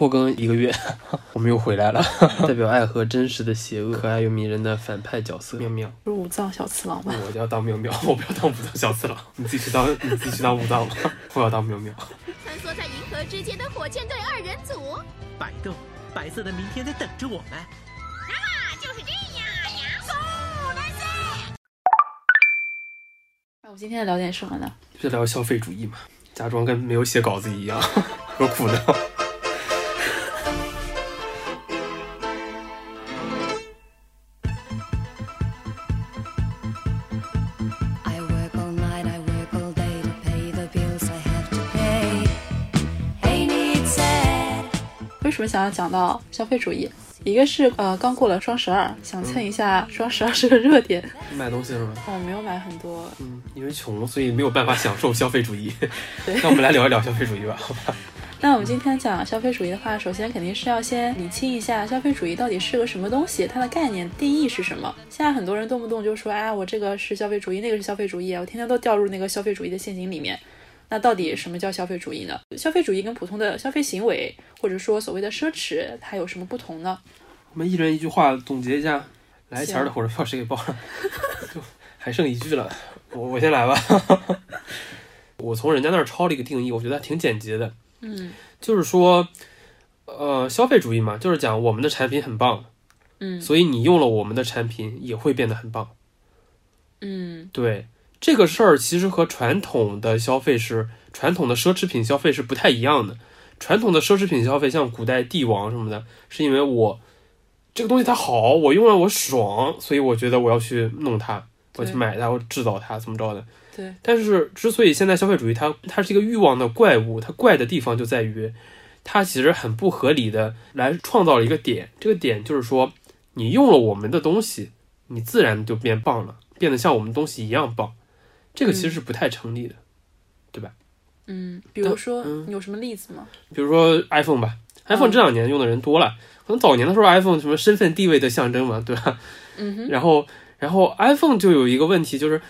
拖更一个月，我们又回来了，代表爱和真实的邪恶，可爱又迷人的反派角色妙妙。是武藏小次郎吧？我要当妙妙，我不要当武藏小次郎，你自己去当，你自己去当武藏吧。我要当妙妙。穿梭在银河之间的火箭队二人组，白豆，白色的明天在等着我们。啊，就是这样呀！走，来噻！那我们今天聊点什么呢？就聊消费主义嘛，假装跟没有写稿子一样，何苦呢？为什么想要讲到消费主义？一个是呃，刚过了双十二，想蹭一下双十二是个热点。买东西了吗？我没有买很多，嗯，因为穷，所以没有办法享受消费主义。对那我们来聊一聊消费主义吧，好吧？那我们今天讲消费主义的话，首先肯定是要先理清一下消费主义到底是个什么东西，它的概念定义是什么。现在很多人动不动就说，哎，我这个是消费主义，那个是消费主义，我天天都掉入那个消费主义的陷阱里面。那到底什么叫消费主义呢？消费主义跟普通的消费行为，或者说所谓的奢侈，它有什么不同呢？我们一人一句话总结一下，来钱儿的火车票谁给报了？就还剩一句了，我我先来吧。我从人家那儿抄了一个定义，我觉得挺简洁的，嗯就是说，呃，消费主义嘛，就是讲我们的产品很棒，嗯所以你用了我们的产品也会变得很棒。嗯对这个事儿，其实和传统的消费是传统的奢侈品消费是不太一样的。传统的奢侈品消费，像古代帝王什么的，是因为我这个东西它好，我用了我爽，所以我觉得我要去弄它，我去买它，我制造它，怎么着的。对，但是之所以现在消费主义它它是一个欲望的怪物，它怪的地方就在于，它其实很不合理的来创造了一个点，这个点就是说，你用了我们的东西，你自然就变棒了，变得像我们东西一样棒，这个其实是不太成立的，对吧？嗯，比如说有什么例子吗？比如说 iPhone 吧，iPhone 嗯这两年用的人多了，可能早年的时候 iPhone 什么身份地位的象征嘛，对吧？嗯哼，然后，然后 iPhone 就有一个问题，就是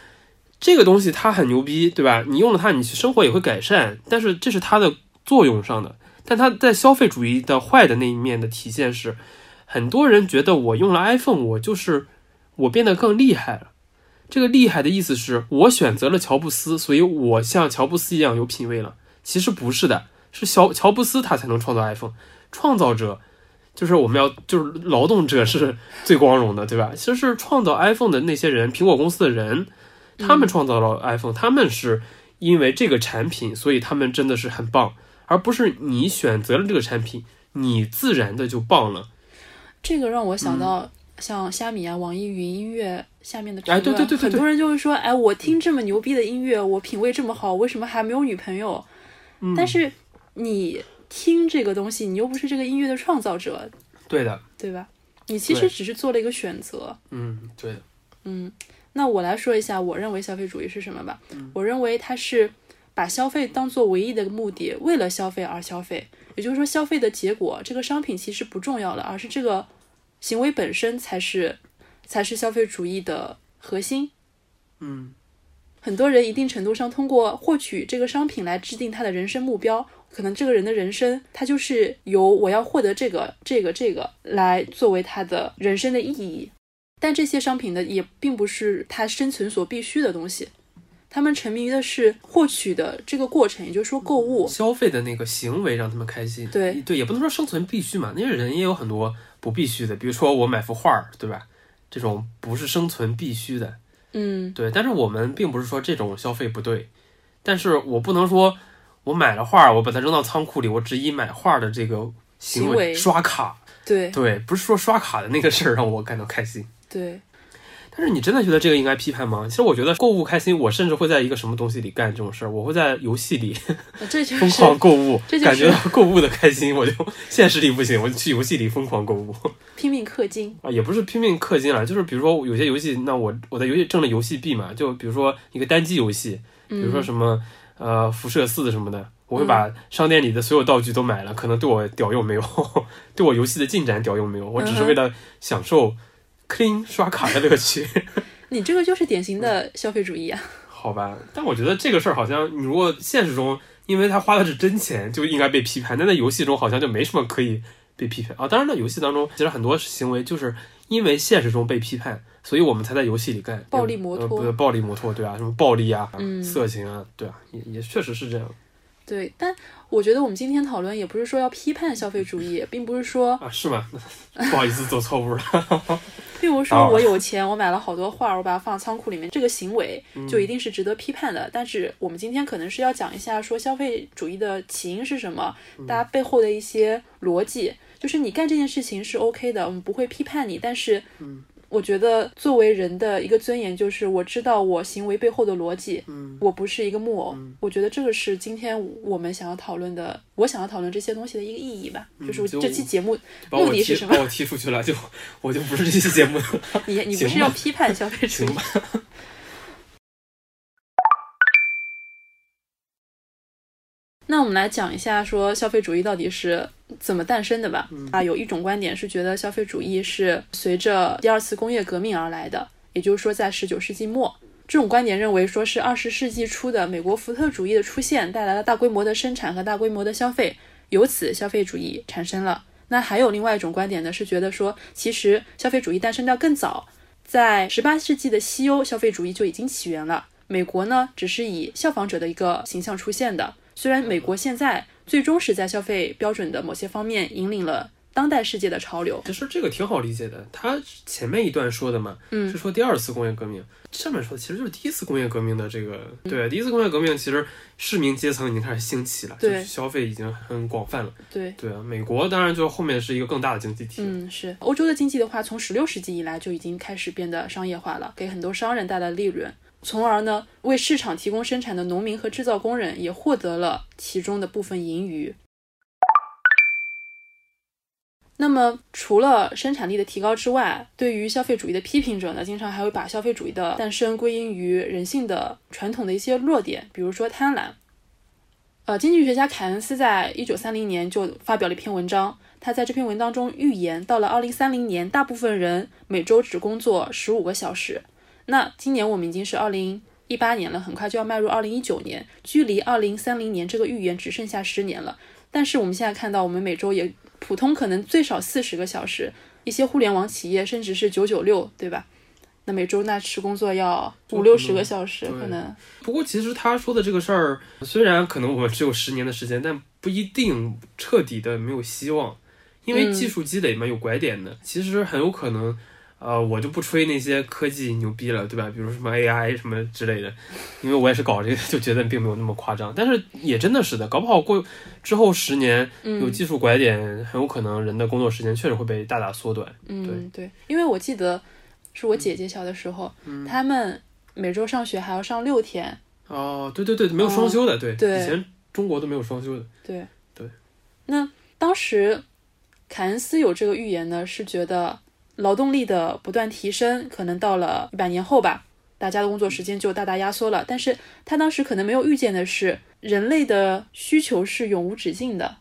这个东西它很牛逼，对吧？你用了它，你生活也会改善，但是这是它的作用上的。但它在消费主义的坏的那一面的体现是，很多人觉得我用了 iPhone，我就是我变得更厉害了。这个厉害的意思是我选择了乔布斯，所以我像乔布斯一样有品位了。其实不是的，是乔乔布斯他才能创造 iPhone，创造者就是我们要就是劳动者是最光荣的，对吧？其实是创造 iPhone 的那些人，苹果公司的人，他们创造了 iPhone，、他们是因为这个产品，所以他们真的是很棒，而不是你选择了这个产品，你自然的就棒了。这个让我想嗯到像虾米啊、网易云音乐下面的评哎论，对对对对对很多人就会说，哎，我听这么牛逼的音乐，我品味这么好，为什么还没有女朋友？嗯但是你听这个东西，你又不是这个音乐的创造者，对的，对吧？你其实只是做了一个选择。嗯，对的，嗯，那我来说一下，我认为消费主义是什么吧。嗯我认为它是把消费当做唯一的目的，为了消费而消费。也就是说，消费的结果，这个商品其实不重要了，而是这个行为本身才是才是消费主义的核心。嗯，很多人一定程度上通过获取这个商品来制定他的人生目标，可能这个人的人生他就是由我要获得这个、这个、这个来作为他的人生的意义。但这些商品呢，也并不是他生存所必须的东西。他们沉迷于的是获取的这个过程，也就是说购物。消费的那个行为让他们开心。对对，也不能说生存必须嘛，因为人也有很多不必须的，比如说我买幅画儿，对吧？这种不是生存必须的。嗯，对，但是我们并不是说这种消费不对，但是我不能说我买了画儿，我把它扔到仓库里，我只以买画儿的这个行行为刷卡，对对，不是说刷卡的那个事儿让我感到开心。对，但是你真的觉得这个应该批判吗？其实我觉得购物开心，我甚至会在一个什么东西里干这种事儿，我会在游戏里疯狂购物，这就是感觉到购物的开心，我就现实里不行，我就去游戏里疯狂购物拼命氪金。啊，也不是拼命氪金了，就是比如说有些游戏，那我我在游戏挣了游戏币嘛，就比如说一个单机游戏，比如说什么、呃辐射四什么的，我会把商店里的所有道具都买了，可能对我屌用没有，对我游戏的进展屌用没有，我只是为了享受 clean 刷卡的乐趣。你这个就是典型的消费主义啊！好吧，但我觉得这个事儿好像，你如果现实中因为他花的是真钱，就应该被批判。但在游戏中好像就没什么可以被批判啊。当然了，游戏当中其实很多行为就是因为现实中被批判，所以我们才在游戏里干暴力摩托呃不对暴力摩托，对啊，什么暴力啊、嗯色情啊，对啊，也也确实是这样对，但我觉得我们今天讨论也不是说要批判消费主义，并不是说，啊，是吗？不好意思，走错屋了。并不是啊说我有钱，我买了好多画，我把它放仓库里面，这个行为嗯就一定是值得批判的。但是我们今天可能是要讲一下，说消费主义的起因是什么，嗯大家背后的一些逻辑。就是你干这件事情是 OK 的，我们不会批判你，但是，嗯我觉得作为人的一个尊严，就是我知道我行为背后的逻辑，嗯我不是一个木偶。我觉得这个是今天我们想要讨论的，我想要讨论这些东西的一个意义吧。就是这期节目目的是什么把我踢出去了，就我就不是这期节目的。你你不是要批判消费主义那我们来讲一下，说消费主义到底是怎么诞生的吧。啊，有一种观点是觉得消费主义是随着第二次工业革命而来的，也就是说在十九世纪末。这种观点认为，说是二十世纪初的美国福特主义的出现带来了大规模的生产和大规模的消费，由此消费主义产生了。那还有另外一种观点呢，是觉得说，其实消费主义诞生的更早，在十八世纪的西欧，消费主义就已经起源了。美国呢，只是以效仿者的一个形象出现的。虽然美国现在最终是在消费标准的某些方面引领了当代世界的潮流，其实这个挺好理解的，他前面一段说的嘛，嗯是说第二次工业革命，上面说的其实就是第一次工业革命的这个，嗯对，第一次工业革命其实市民阶层已经开始兴起了，对就是消费已经很广泛了，对。对啊，美国当然就后面是一个更大的经济体，嗯，是欧洲的经济的话，从十六世纪以来就已经开始变得商业化了，给很多商人带来利润，从而呢，为市场提供生产的农民和制造工人也获得了其中的部分盈余。那么，除了生产力的提高之外，对于消费主义的批评者呢，经常还会把消费主义的诞生归因于人性的传统的一些弱点，比如说贪婪。呃，经济学家凯恩斯在一九三零年就发表了一篇文章，他在这篇文章中预言，到了二零三零年，大部分人每周只工作十五个小时。那今年我们已经是二零一八年了，很快就要迈入二零一九年，距离二零三零年这个预言只剩下十年了。但是我们现在看到，我们每周也普通可能最少四十个小时，一些互联网企业甚至是九九六，对吧？那每周那是工作要五六十个小时，可能不过其实他说的这个事儿，虽然可能我们只有十年的时间，但不一定彻底的没有希望，因为嗯技术积累嘛，有拐点的。其实很有可能，呃，我就不吹那些科技牛逼了，对吧？比如什么 AI 什么之类的，因为我也是搞这个，就觉得并没有那么夸张。但是也真的是的，搞不好过之后十年有技术拐点，很有可能人的工作时间确实会被大大缩短。嗯，对，因为我记得是我姐姐小的时候，嗯他们每周上学还要上六天，哦，对对对，没有双休的，对，对以前中国都没有双休的。对对。那当时凯恩斯有这个预言呢，是觉得劳动力的不断提升，可能到了一百年后吧，大家的工作时间就大大压缩了。但是他当时可能没有预见的是，人类的需求是永无止境的。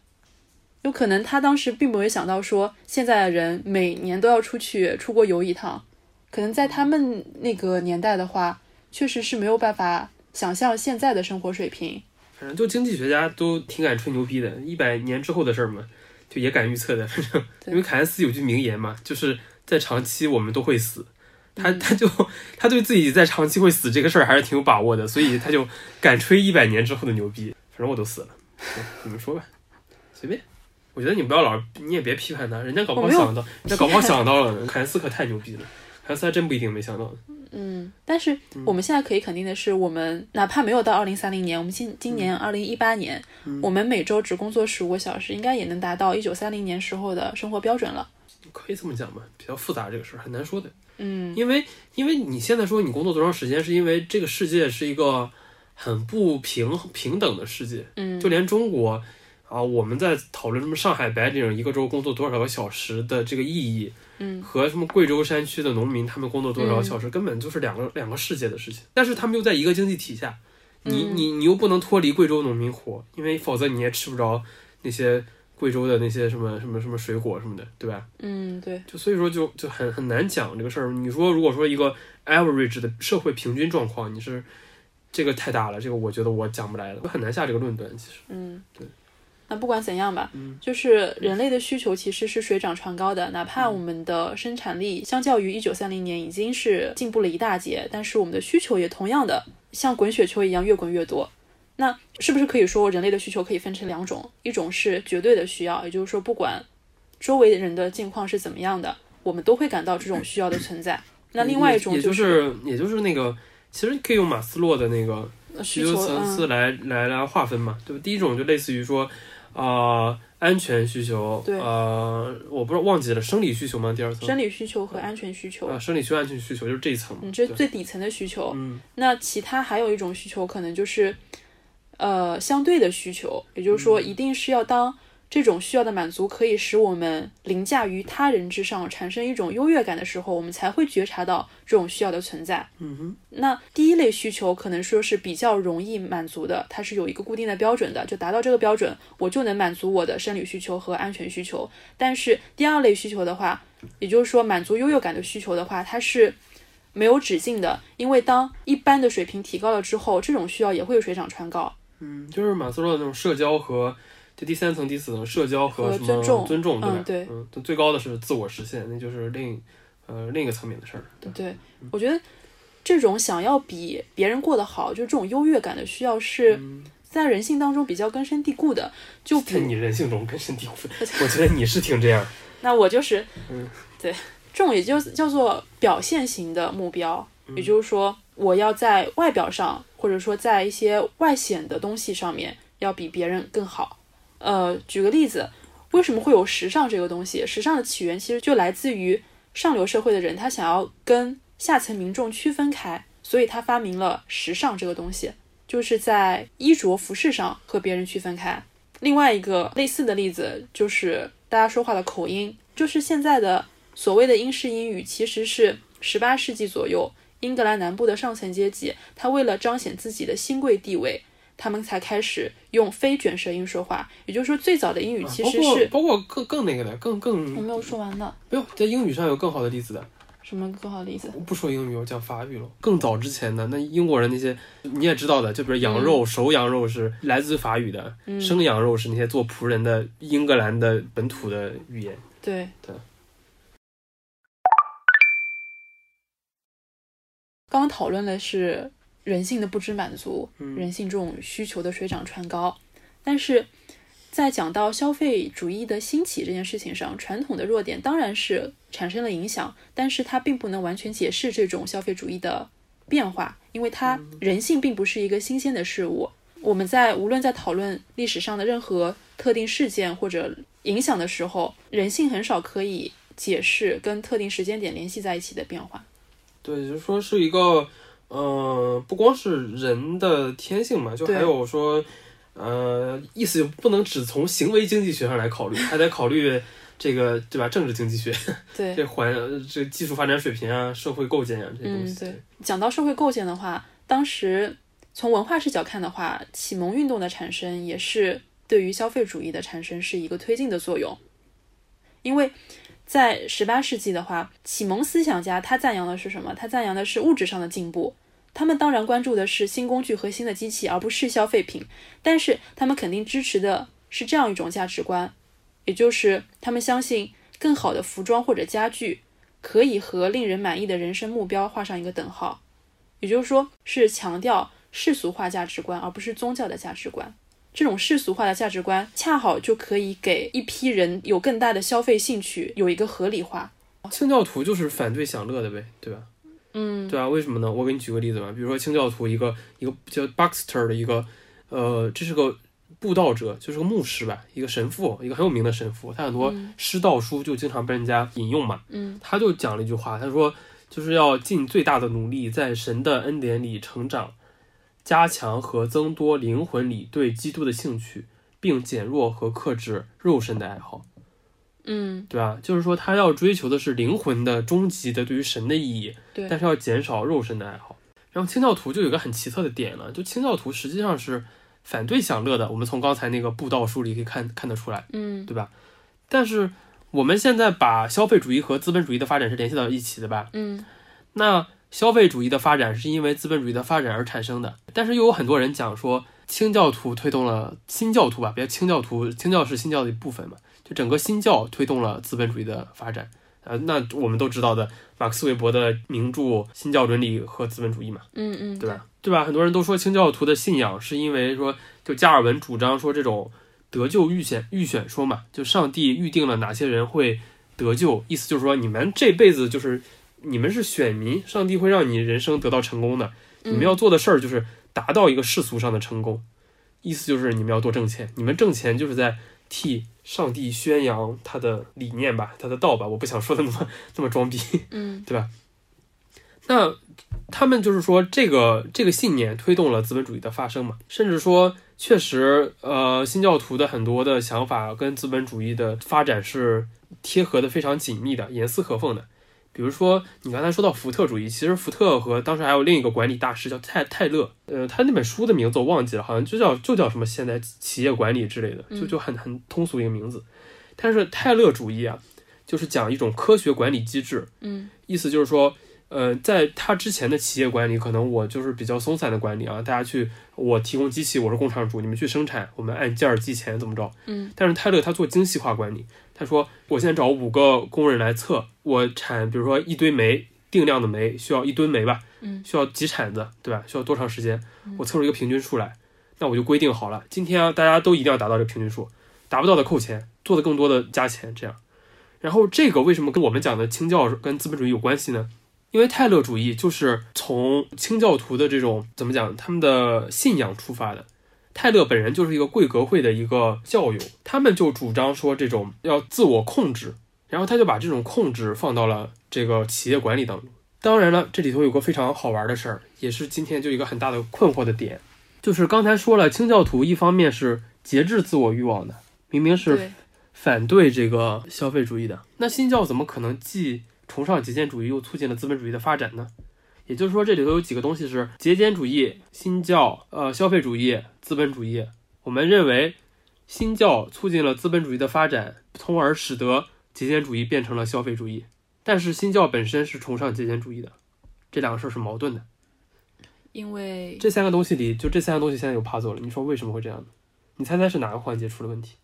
有可能他当时并没有想到说，现在的人每年都要出去出国游一趟，可能在他们那个年代的话，确实是没有办法想象现在的生活水平。反正就经济学家都挺敢吹牛逼的，一百年之后的事儿嘛，就也敢预测的。反正因为凯恩斯有句名言嘛，就是在长期我们都会死。他嗯他就他对自己在长期会死这个事儿还是挺有把握的，所以他就敢吹一百年之后的牛逼。反正我都死了，对你们说吧，随便。我觉得你不要老，你也别批判他，人家搞不好想到，人家搞不好想到了呢。凯恩斯可太牛逼了，凯恩斯还真不一定没想到。嗯，但是我们现在可以肯定的是，我们哪怕没有到二零三零年，我们今今年二零一八年，我们每周只工作十五个小时，应该也能达到一九三零年时候的生活标准了。可以这么讲吧，比较复杂这个事儿很难说的。嗯。因为因为你现在说你工作多长时间，是因为这个世界是一个很不平平等的世界，嗯，就连中国啊，我们在讨论什么上海白领一个周工作多少个小时的这个意义，嗯。和什么贵州山区的农民他们工作多少个小时，根本就是两个两个世界的事情。但是他们又在一个经济体下，你嗯。你你又不能脱离贵州农民活，因为否则你也吃不着那些贵州的那些什么什么什么水果什么的，对吧？嗯，对，就所以说就就很很难讲这个事儿。你说如果说一个 average 的社会平均状况，你是这个太大了，这个我觉得我讲不来了，我很难下这个论断。其实，嗯，对。那不管怎样吧，嗯就是人类的需求其实是水涨船高的，哪怕我们的生产力相较于一九三零年已经是进步了一大截，但是我们的需求也同样的像滚雪球一样越滚越多。那是不是可以说人类的需求可以分成两种？一种是绝对的需要，也就是说不管周围人的境况是怎么样的，我们都会感到这种需要的存在。那另外一种就是也就是那个，其实可以用马斯洛的那个需需求层次来、来来划分嘛，对吧？第一种就类似于说，啊、安全需求，对呃，我不知道忘记了生理需求吗？第二层，生理需求和安全需求，啊，生理需求、安全需求就是这一层你，嗯，这最底层的需求。嗯那其他还有一种需求，可能就是呃相对的需求，也就是说，一定是要当这种需要的满足可以使我们凌驾于他人之上，产生一种优越感的时候，我们才会觉察到这种需要的存在。嗯哼，那第一类需求可能说是比较容易满足的，它是有一个固定的标准的，就达到这个标准，我就能满足我的生理需求和安全需求。但是第二类需求的话，也就是说满足优越感的需求的话，它是没有止境的，因为当一般的水平提高了之后，这种需要也会水涨船高。嗯，就是马斯洛的那种社交和就第三层、第四层社交和和什么尊重尊重，对吧？嗯对嗯，最高的是自我实现，那就是另呃另一个层面的事儿。对，对，我觉得这种想要比别人过得好，就这种优越感的需要是在人性当中比较根深蒂固的。就比在你人性中根深蒂固，我觉得你是挺这样。那我就是，嗯对，这种也就叫做表现型的目标，嗯也就是说，我要在外表上，或者说在一些外显的东西上面，要比别人更好。呃，举个例子，为什么会有时尚这个东西？时尚的起源其实就来自于上流社会的人，他想要跟下层民众区分开，所以他发明了时尚这个东西，就是在衣着服饰上和别人区分开。另外一个类似的例子就是大家说话的口音，就是现在的所谓的英式英语，其实是十八世纪左右英格兰南部的上层阶级，他为了彰显自己的新贵地位，他们才开始用非卷舌音说话。也就是说，最早的英语其实是、括包括更更那个的，更更我更没有说完呢。没有在英语上有更好的例子的。什么更好的例子？我不说英语，我讲法语了。更早之前的那英国人那些你也知道的，就比如羊肉、熟羊肉是来自于法语的，生羊肉是那些做仆人的英格兰的本土的语言。对对。刚刚讨论的是人性的不知满足，嗯人性这种需求的水涨船高，但是在讲到消费主义的兴起这件事情上，传统的弱点当然是产生了影响，但是它并不能完全解释这种消费主义的变化，因为它人性并不是一个新鲜的事物。我们在无论在讨论历史上的任何特定事件或者影响的时候，人性很少可以解释跟特定时间点联系在一起的变化。对，就是说是一个，呃，不光是人的天性嘛，就还有说，呃，意思就不能只从行为经济学上来考虑，还得考虑这个对吧？政治经济学，对，这环这技术发展水平啊，社会构建啊这些东西。嗯，对，讲到社会构建的话，当时从文化视角看的话，启蒙运动的产生也是对于消费主义的产生是一个推进的作用，因为在十八世纪的话，启蒙思想家他赞扬的是什么？他赞扬的是物质上的进步。他们当然关注的是新工具和新的机器，而不是消费品。但是他们肯定支持的是这样一种价值观，也就是他们相信更好的服装或者家具可以和令人满意的人生目标画上一个等号，也就是说，是强调世俗化价值观，而不是宗教的价值观。这种世俗化的价值观，恰好就可以给一批人有更大的消费兴趣，有一个合理化。清教徒就是反对享乐的呗，对吧？嗯，对啊，为什么呢？我给你举个例子吧，比如说清教徒一个一个叫 Baxter 的一个，呃，这是个布道者，就是个牧师吧，一个神父，一个很有名的神父，他很多诗道书就经常被人家引用嘛。嗯，他就讲了一句话，他说就是要尽最大的努力，在神的恩典里成长，加强和增多灵魂里对基督的兴趣，并减弱和克制肉身的爱好。嗯，对吧？就是说，他要追求的是灵魂的终极的对于神的意义，对但是要减少肉身的爱好。然后清教徒就有一个很奇特的点了，就清教徒实际上是反对享乐的。我们从刚才那个布道书里可以看看得出来，嗯，对吧？但是我们现在把消费主义和资本主义的发展是联系到一起的吧？嗯，那消费主义的发展是因为资本主义的发展而产生的。但是又有很多人讲说，清教徒推动了新教徒吧，别清教徒，清教是新教的一部分嘛，就整个新教推动了资本主义的发展。呃，那我们都知道的，马克思韦伯的名著《新教伦理和资本主义》嘛，嗯嗯，对吧？对吧？很多人都说清教徒的信仰是因为说，就加尔文主张说这种得救预选预选说嘛，就上帝预定了哪些人会得救，意思就是说你们这辈子就是你们是选民，上帝会让你人生得到成功的，你们要做的事儿就是达到一个世俗上的成功，意思就是你们要多挣钱，你们挣钱就是在替上帝宣扬他的理念吧，他的道吧，我不想说的那么那么装逼，嗯。对吧？那他们就是说，这个这个信念推动了资本主义的发生嘛，甚至说，确实，呃，新教徒的很多的想法跟资本主义的发展是贴合的非常紧密的，严丝合缝的。比如说，你刚才说到福特主义，其实福特和当时还有另一个管理大师叫泰泰勒，呃，他那本书的名字我忘记了，好像就叫就叫什么现代企业管理之类的，就就很很通俗一个名字。但是泰勒主义啊，就是讲一种科学管理机制，嗯意思就是说，呃，在他之前的企业管理，可能我就是比较松散的管理啊，大家去我提供机器，我是工厂主，你们去生产，我们按件儿计钱怎么着？嗯。但是泰勒他做精细化管理，他说我现在找五个工人来测，我产比如说一堆煤，定量的煤需要一吨煤吧，嗯，需要几铲子，对吧？需要多长时间？我测出一个平均数来，那我就规定好了，今天啊大家都一定要达到这个平均数，达不到的扣钱，做的更多的加钱，这样。然后这个为什么跟我们讲的清教跟资本主义有关系呢？因为泰勒主义就是从清教徒的这种怎么讲，他们的信仰出发的。泰勒本人就是一个贵格会的一个教友，他们就主张说这种要自我控制，然后他就把这种控制放到了这个企业管理当中。当然了，这里头有个非常好玩的事儿，也是今天就一个很大的困惑的点，就是刚才说了，清教徒一方面是节制自我欲望的，明明是，反对这个消费主义的。那新教怎么可能既崇尚极简主义，又促进了资本主义的发展呢？也就是说，这里头有几个东西是节俭主义、新教、呃消费主义、资本主义。我们认为新教促进了资本主义的发展，从而使得节俭主义变成了消费主义。但是新教本身是崇尚节俭主义的，这两个事儿是矛盾的。因为这三个东西里，就这三个东西现在有爬走了。你说为什么会这样呢？你猜猜是哪个环节出了问题？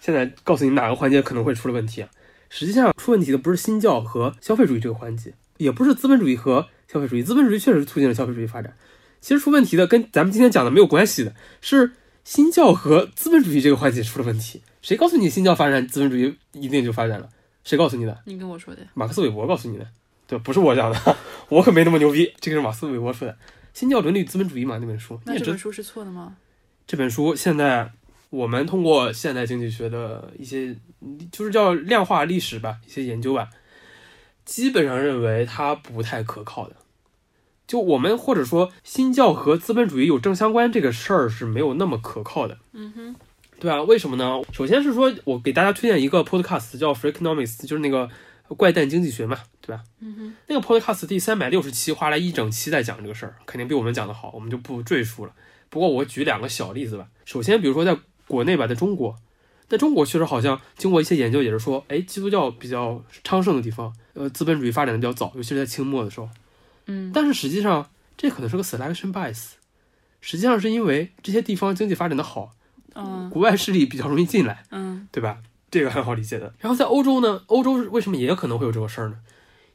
现在告诉你哪个环节可能会出了问题啊？实际上出问题的不是新教和消费主义这个环节，也不是资本主义和消费主义。资本主义确实促进了消费主义发展，其实出问题的跟咱们今天讲的没有关系的，是新教和资本主义这个环节出了问题。谁告诉你新教发展，资本主义一定就发展了？谁告诉你的？你跟我说的，马克思韦伯告诉你的，对，不是我讲的，我可没那么牛逼，这个是马克思韦伯说的，《新教伦理与资本主义》嘛，那本书，那这本书是错的吗？这本书现在我们通过现代经济学的一些，就是叫量化历史吧，一些研究吧，基本上认为它不太可靠的。就我们或者说新教和资本主义有正相关这个事儿是没有那么可靠的。嗯哼，对啊，为什么呢？首先是说我给大家推荐一个 podcast 叫 Freakonomics，就是那个怪诞经济学嘛，对吧？嗯哼，那个 podcast 第三百六十期花了一整期在讲这个事儿，肯定比我们讲的好，我们就不赘述了。不过我举两个小例子吧。首先，比如说在国内吧，在中国，在中国确实好像经过一些研究，也是说，哎，基督教比较昌盛的地方，呃，资本主义发展的比较早，尤其是在清末的时候。嗯，但是实际上，这可能是个 selection bias，实际上是因为这些地方经济发展的好，嗯国外势力比较容易进来。嗯对吧？这个很好理解的。然后在欧洲呢，欧洲为什么也可能会有这个事儿呢？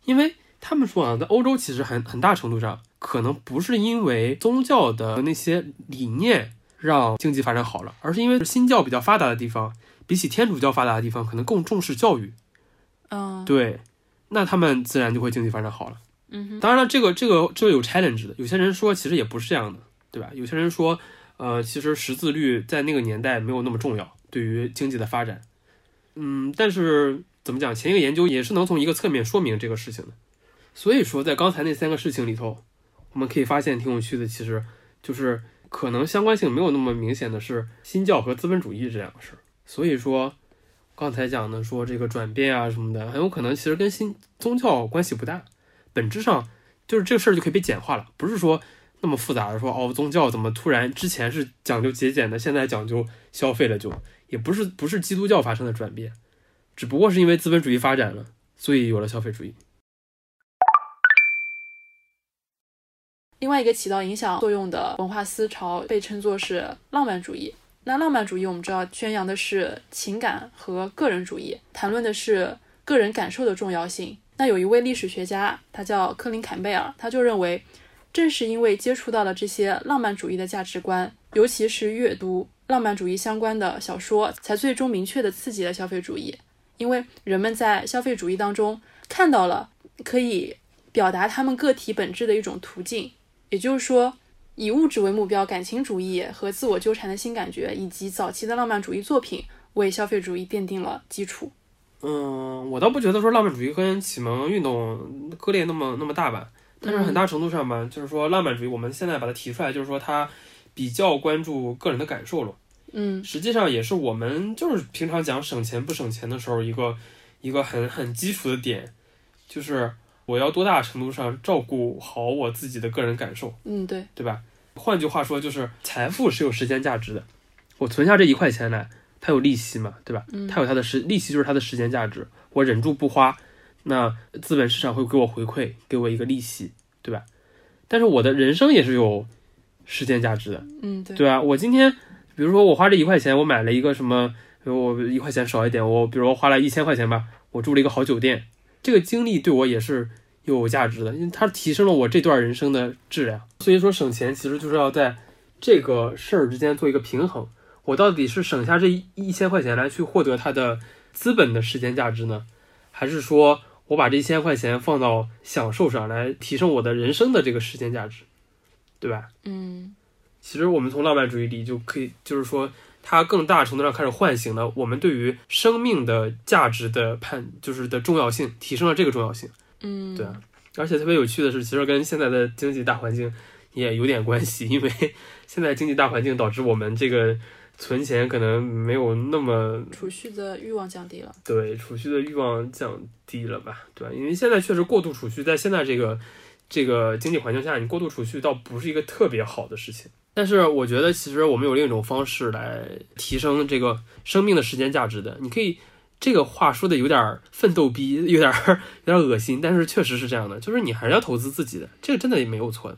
因为他们说啊，在欧洲其实很很大程度上可能不是因为宗教的那些理念让经济发展好了，而是因为新教比较发达的地方，比起天主教发达的地方，可能更重视教育。嗯，对，那他们自然就会经济发展好了。嗯，当然了，这个这个这个有 challenge 的，有些人说其实也不是这样的，对吧？有些人说，呃，其实识字率在那个年代没有那么重要，对于经济的发展。嗯，但是怎么讲，前一个研究也是能从一个侧面说明这个事情的。所以说，在刚才那三个事情里头，我们可以发现挺有趣的，其实就是可能相关性没有那么明显的是新教和资本主义这两个事儿。所以说，刚才讲的说这个转变啊什么的，很有可能其实跟新宗教关系不大。本质上就是这个事儿就可以被简化了，不是说那么复杂的说哦，宗教怎么突然之前是讲究节俭的，现在讲究消费了就，也不是不是基督教发生的转变，只不过是因为资本主义发展了，所以有了消费主义。另外一个起到影响作用的文化思潮被称作是浪漫主义。那浪漫主义我们知道宣扬的是情感和个人主义，谈论的是个人感受的重要性。那有一位历史学家，他叫克林坎贝尔，他就认为，正是因为接触到了这些浪漫主义的价值观，尤其是阅读浪漫主义相关的小说，才最终明确地刺激了消费主义。因为人们在消费主义当中看到了可以表达他们个体本质的一种途径，也就是说，以物质为目标，感情主义和自我纠缠的新感觉，以及早期的浪漫主义作品，为消费主义奠定了基础。嗯，我倒不觉得说浪漫主义跟启蒙运动割裂那么那么大吧，但是很大程度上吧，就是说浪漫主义，我们现在把它提出来，就是说它比较关注个人的感受了。嗯实际上也是我们就是平常讲省钱不省钱的时候一个一个很很基础的点，就是我要多大程度上照顾好我自己的个人感受，嗯，对，对吧？换句话说，就是财富是有时间价值的。我存下这一块钱来，它有利息嘛，对吧？它有它的时利息就是它的时间价值。我忍住不花，那资本市场会给我回馈，给我一个利息，对吧？但是我的人生也是有时间价值的，嗯对，对啊，我今天，比如说我花这一块钱，我买了一个什么，比如我一块钱少一点，我比如说花了一千块钱吧，我住了一个好酒店，这个经历对我也是有价值的，因为它提升了我这段人生的质量。所以说省钱其实就是要在这个事儿之间做一个平衡，我到底是省下这一一千块钱来去获得它的资本的时间价值呢，还是说我把这一千块钱放到享受上来提升我的人生的这个时间价值，对吧？嗯其实我们从浪漫主义里就可以，就是说，它更大程度上开始唤醒了我们对于生命的价值的判，就是的重要性，提升了这个重要性。嗯，对啊，而且特别有趣的是，其实跟现在的经济大环境也有点关系，因为 现在经济大环境导致我们这个存钱可能没有那么储蓄的欲望降低了。对储蓄的欲望降低了吧，对吧？因为现在确实过度储蓄，在现在这个这个经济环境下，你过度储蓄倒不是一个特别好的事情。但是我觉得，其实我们有另一种方式来提升这个生命的时间价值的。你可以这个话说的有点奋斗逼，有点有点恶心，但是确实是这样的，就是你还是要投资自己的，这个真的也没有错。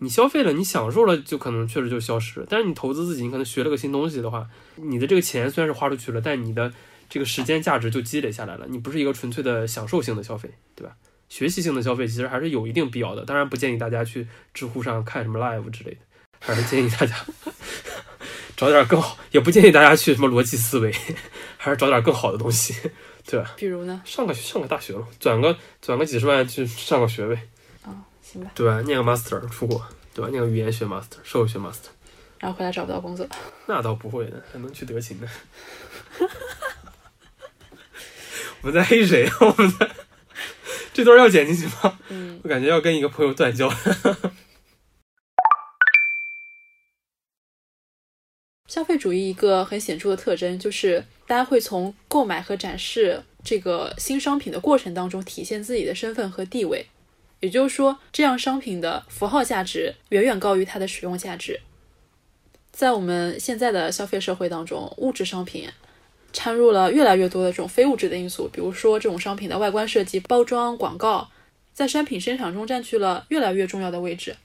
你消费了，你享受了，就可能确实就消失了。但是你投资自己，你可能学了个新东西的话，你的这个钱虽然是花出去了，但你的这个时间价值就积累下来了。你不是一个纯粹的享受性的消费，对吧？学习性的消费其实还是有一定必要的。当然不建议大家去知乎上看什么 live 之类的，还是建议大家 找点更好，也不建议大家去什么逻辑思维，还是找点更好的东西，对吧？比如呢？上个上个大学了，转个转个几十万去上个学位，啊、行吧。对吧？念个 master 出国，对吧？念个语言学 master，社会学 master，然后回来找不到工作。那倒不会的，还能去德勤呢。我们在黑谁啊？我们在这段要剪进去吗？嗯，我感觉要跟一个朋友断交。消费主义一个很显著的特征就是，大家会从购买和展示这个新商品的过程当中体现自己的身份和地位。也就是说，这样商品的符号价值远远高于它的使用价值。在我们现在的消费社会当中，物质商品掺入了越来越多的这种非物质的因素，比如说这种商品的外观设计、包装、广告，在商品生产中占据了越来越重要的位置。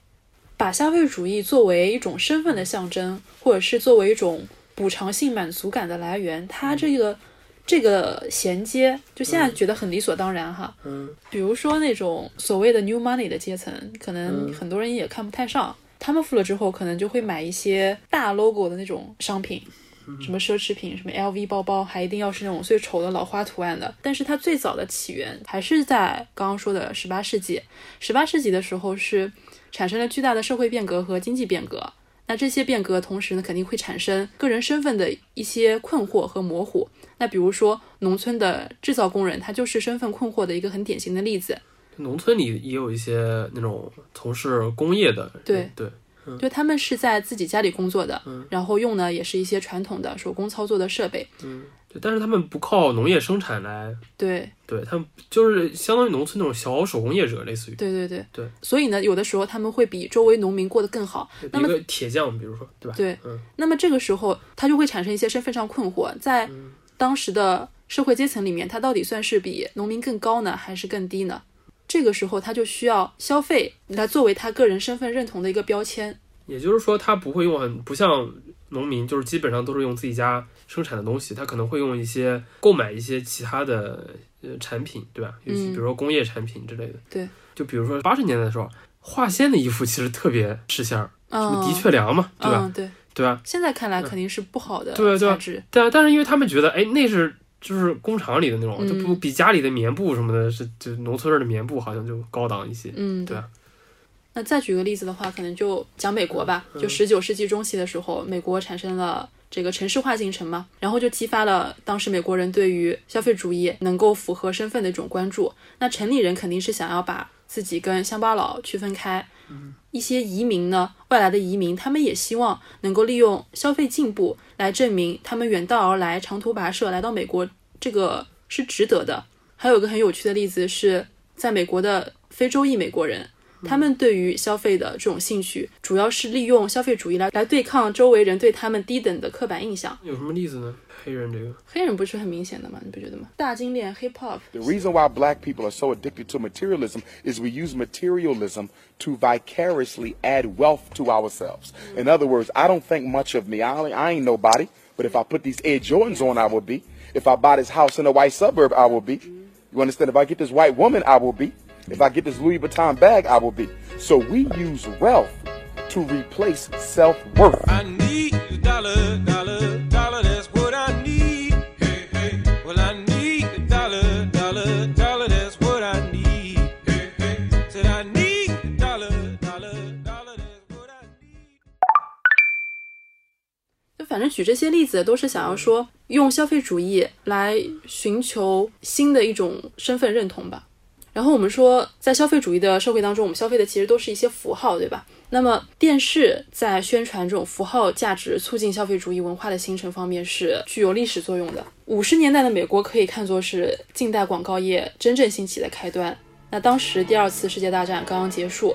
把消费主义作为一种身份的象征，或者是作为一种补偿性满足感的来源，它这个这个衔接，就现在觉得很理所当然哈。嗯比如说那种所谓的 new money 的阶层，可能嗯很多人也看不太上。他们富了之后，可能就会买一些大 logo 的那种商品，什么奢侈品，什么 LV 包包，还一定要是那种最丑的老花图案的。但是它最早的起源还是在刚刚说的十八世纪。十八世纪的时候是产生了巨大的社会变革和经济变革。那这些变革同时呢，肯定会产生个人身份的一些困惑和模糊。那比如说，农村的制造工人，他就是身份困惑的一个很典型的例子。农村里也有一些那种从事工业的对，对对，就他们是在自己家里工作的，嗯然后用的也是一些传统的手工操作的设备。对，但是他们不靠农业生产来，对，对他们就是相当于农村那种小手工业者，类似于对对对对。所以呢，有的时候他们会比周围农民过得更好。那么铁匠，比如说，对吧？对嗯那么这个时候，他就会产生一些身份上困惑，在当时的社会阶层里面，他到底算是比农民更高呢，还是更低呢？这个时候，他就需要消费来作为他个人身份认同的一个标签。也就是说，他不会用很不像农民，就是基本上都是用自己家生产的东西，他可能会用一些购买一些其他的呃产品，对吧？尤其嗯比如说工业产品之类的。对，就比如说八十年代的时候，化纤的衣服其实特别吃香儿，什么嗯，的确良嘛，对吧？嗯，对。对吧？现在看来肯定是不好的对啊对啊。但但是因为他们觉得，哎，那是就是工厂里的那种，嗯就不比家里的棉布什么的，是就农村儿的棉布好像就高档一些。嗯，对啊。那再举个例子的话，可能就讲美国吧。嗯就十九世纪中期的时候，美国产生了这个城市化进程嘛，然后就激发了当时美国人对于消费主义能够符合身份的一种关注。那城里人肯定是想要把自己跟乡巴佬区分开。一些移民呢，外来的移民，他们也希望能够利用消费进步来证明他们远道而来、长途跋涉来到美国，这个是值得的。还有个很有趣的例子是，在美国的非洲裔美国人，他们对于消费的这种兴趣，主要是利用消费主义来来对抗周围人对他们低等的刻板印象。有什么例子呢？黑人这个，黑人不是很明显的吗？你不觉得吗？大金链 hip hop， The reason why black people are so addicted to materialism is we use materialism to vicariously add wealth to ourselves. In other words, I don't think much of me. I, only, I ain't nobody. But if I put these Air Jordans on, I will be. If I buy this house in a white suburb, I will be. You understand? If I get this white woman, I will be. If I get this Louis Vuitton bag, I will be. So we use wealth to replace self worth. I need a dollar, dollar, dollar, that's what I need. Hey, hey. Well, I need a dollar, dollar, dollar, that's what I need. Hey, hey. Said I need a dollar, dollar, dollar, that's what I need. 就反正举这些例子都是想要说，用消费主义来寻求新的一种身份认同吧。 然后我们说，在消费主义的社会当中，我们消费的其实都是一些符号，对吧？那么电视在宣传这种符号价值、促进消费主义文化的形成方面是具有历史作用的。五十年代的美国可以看作是近代广告业真正兴起的开端。那当时第二次世界大战刚刚结束，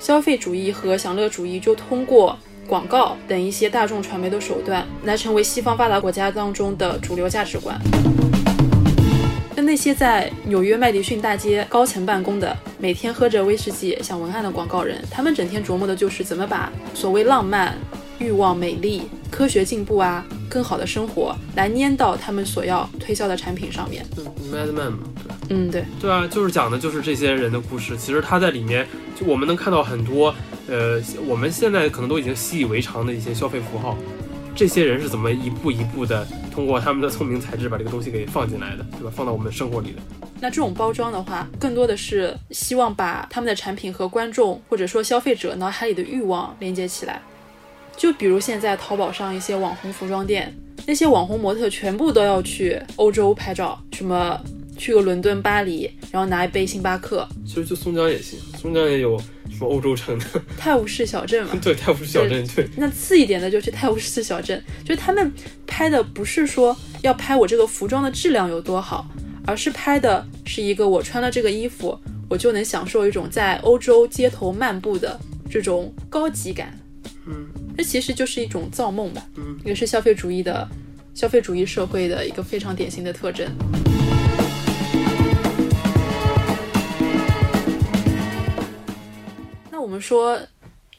消费主义和享乐主义就通过广告等一些大众传媒的手段，来成为西方发达国家当中的主流价值观。那那些在纽约麦迪逊大街高层办公的，每天喝着威士忌想文案的广告人，他们整天琢磨的就是怎么把所谓浪漫、欲望、美丽、科学进步啊、更好的生活，来粘到他们所要推销的产品上面。Madman 嘛，对吧？嗯，对，对啊，就是讲的就是这些人的故事。其实他在里面，就我们能看到很多，呃，我们现在可能都已经习以为常的一些消费符号。这些人是怎么一步一步的通过他们的聪明才智把这个东西给放进来的，对吧？放到我们生活里的。那这种包装的话，更多的是希望把他们的产品和观众或者说消费者脑海里的欲望连接起来。就比如现在淘宝上一些网红服装店，那些网红模特全部都要去欧洲拍照，什么去个伦敦、巴黎，然后拿一杯星巴克，其实就松江也行，松江也有什么欧洲城的，泰晤士小镇嘛。对，泰晤士小镇，对，那次一点的就去泰晤士小镇，就是他们拍的不是说要拍我这个服装的质量有多好，而是拍的是一个我穿了这个衣服，我就能享受一种在欧洲街头漫步的这种高级感。嗯，这其实就是一种造梦吧，嗯，也是消费主义的消费主义社会的一个非常典型的特征。们说，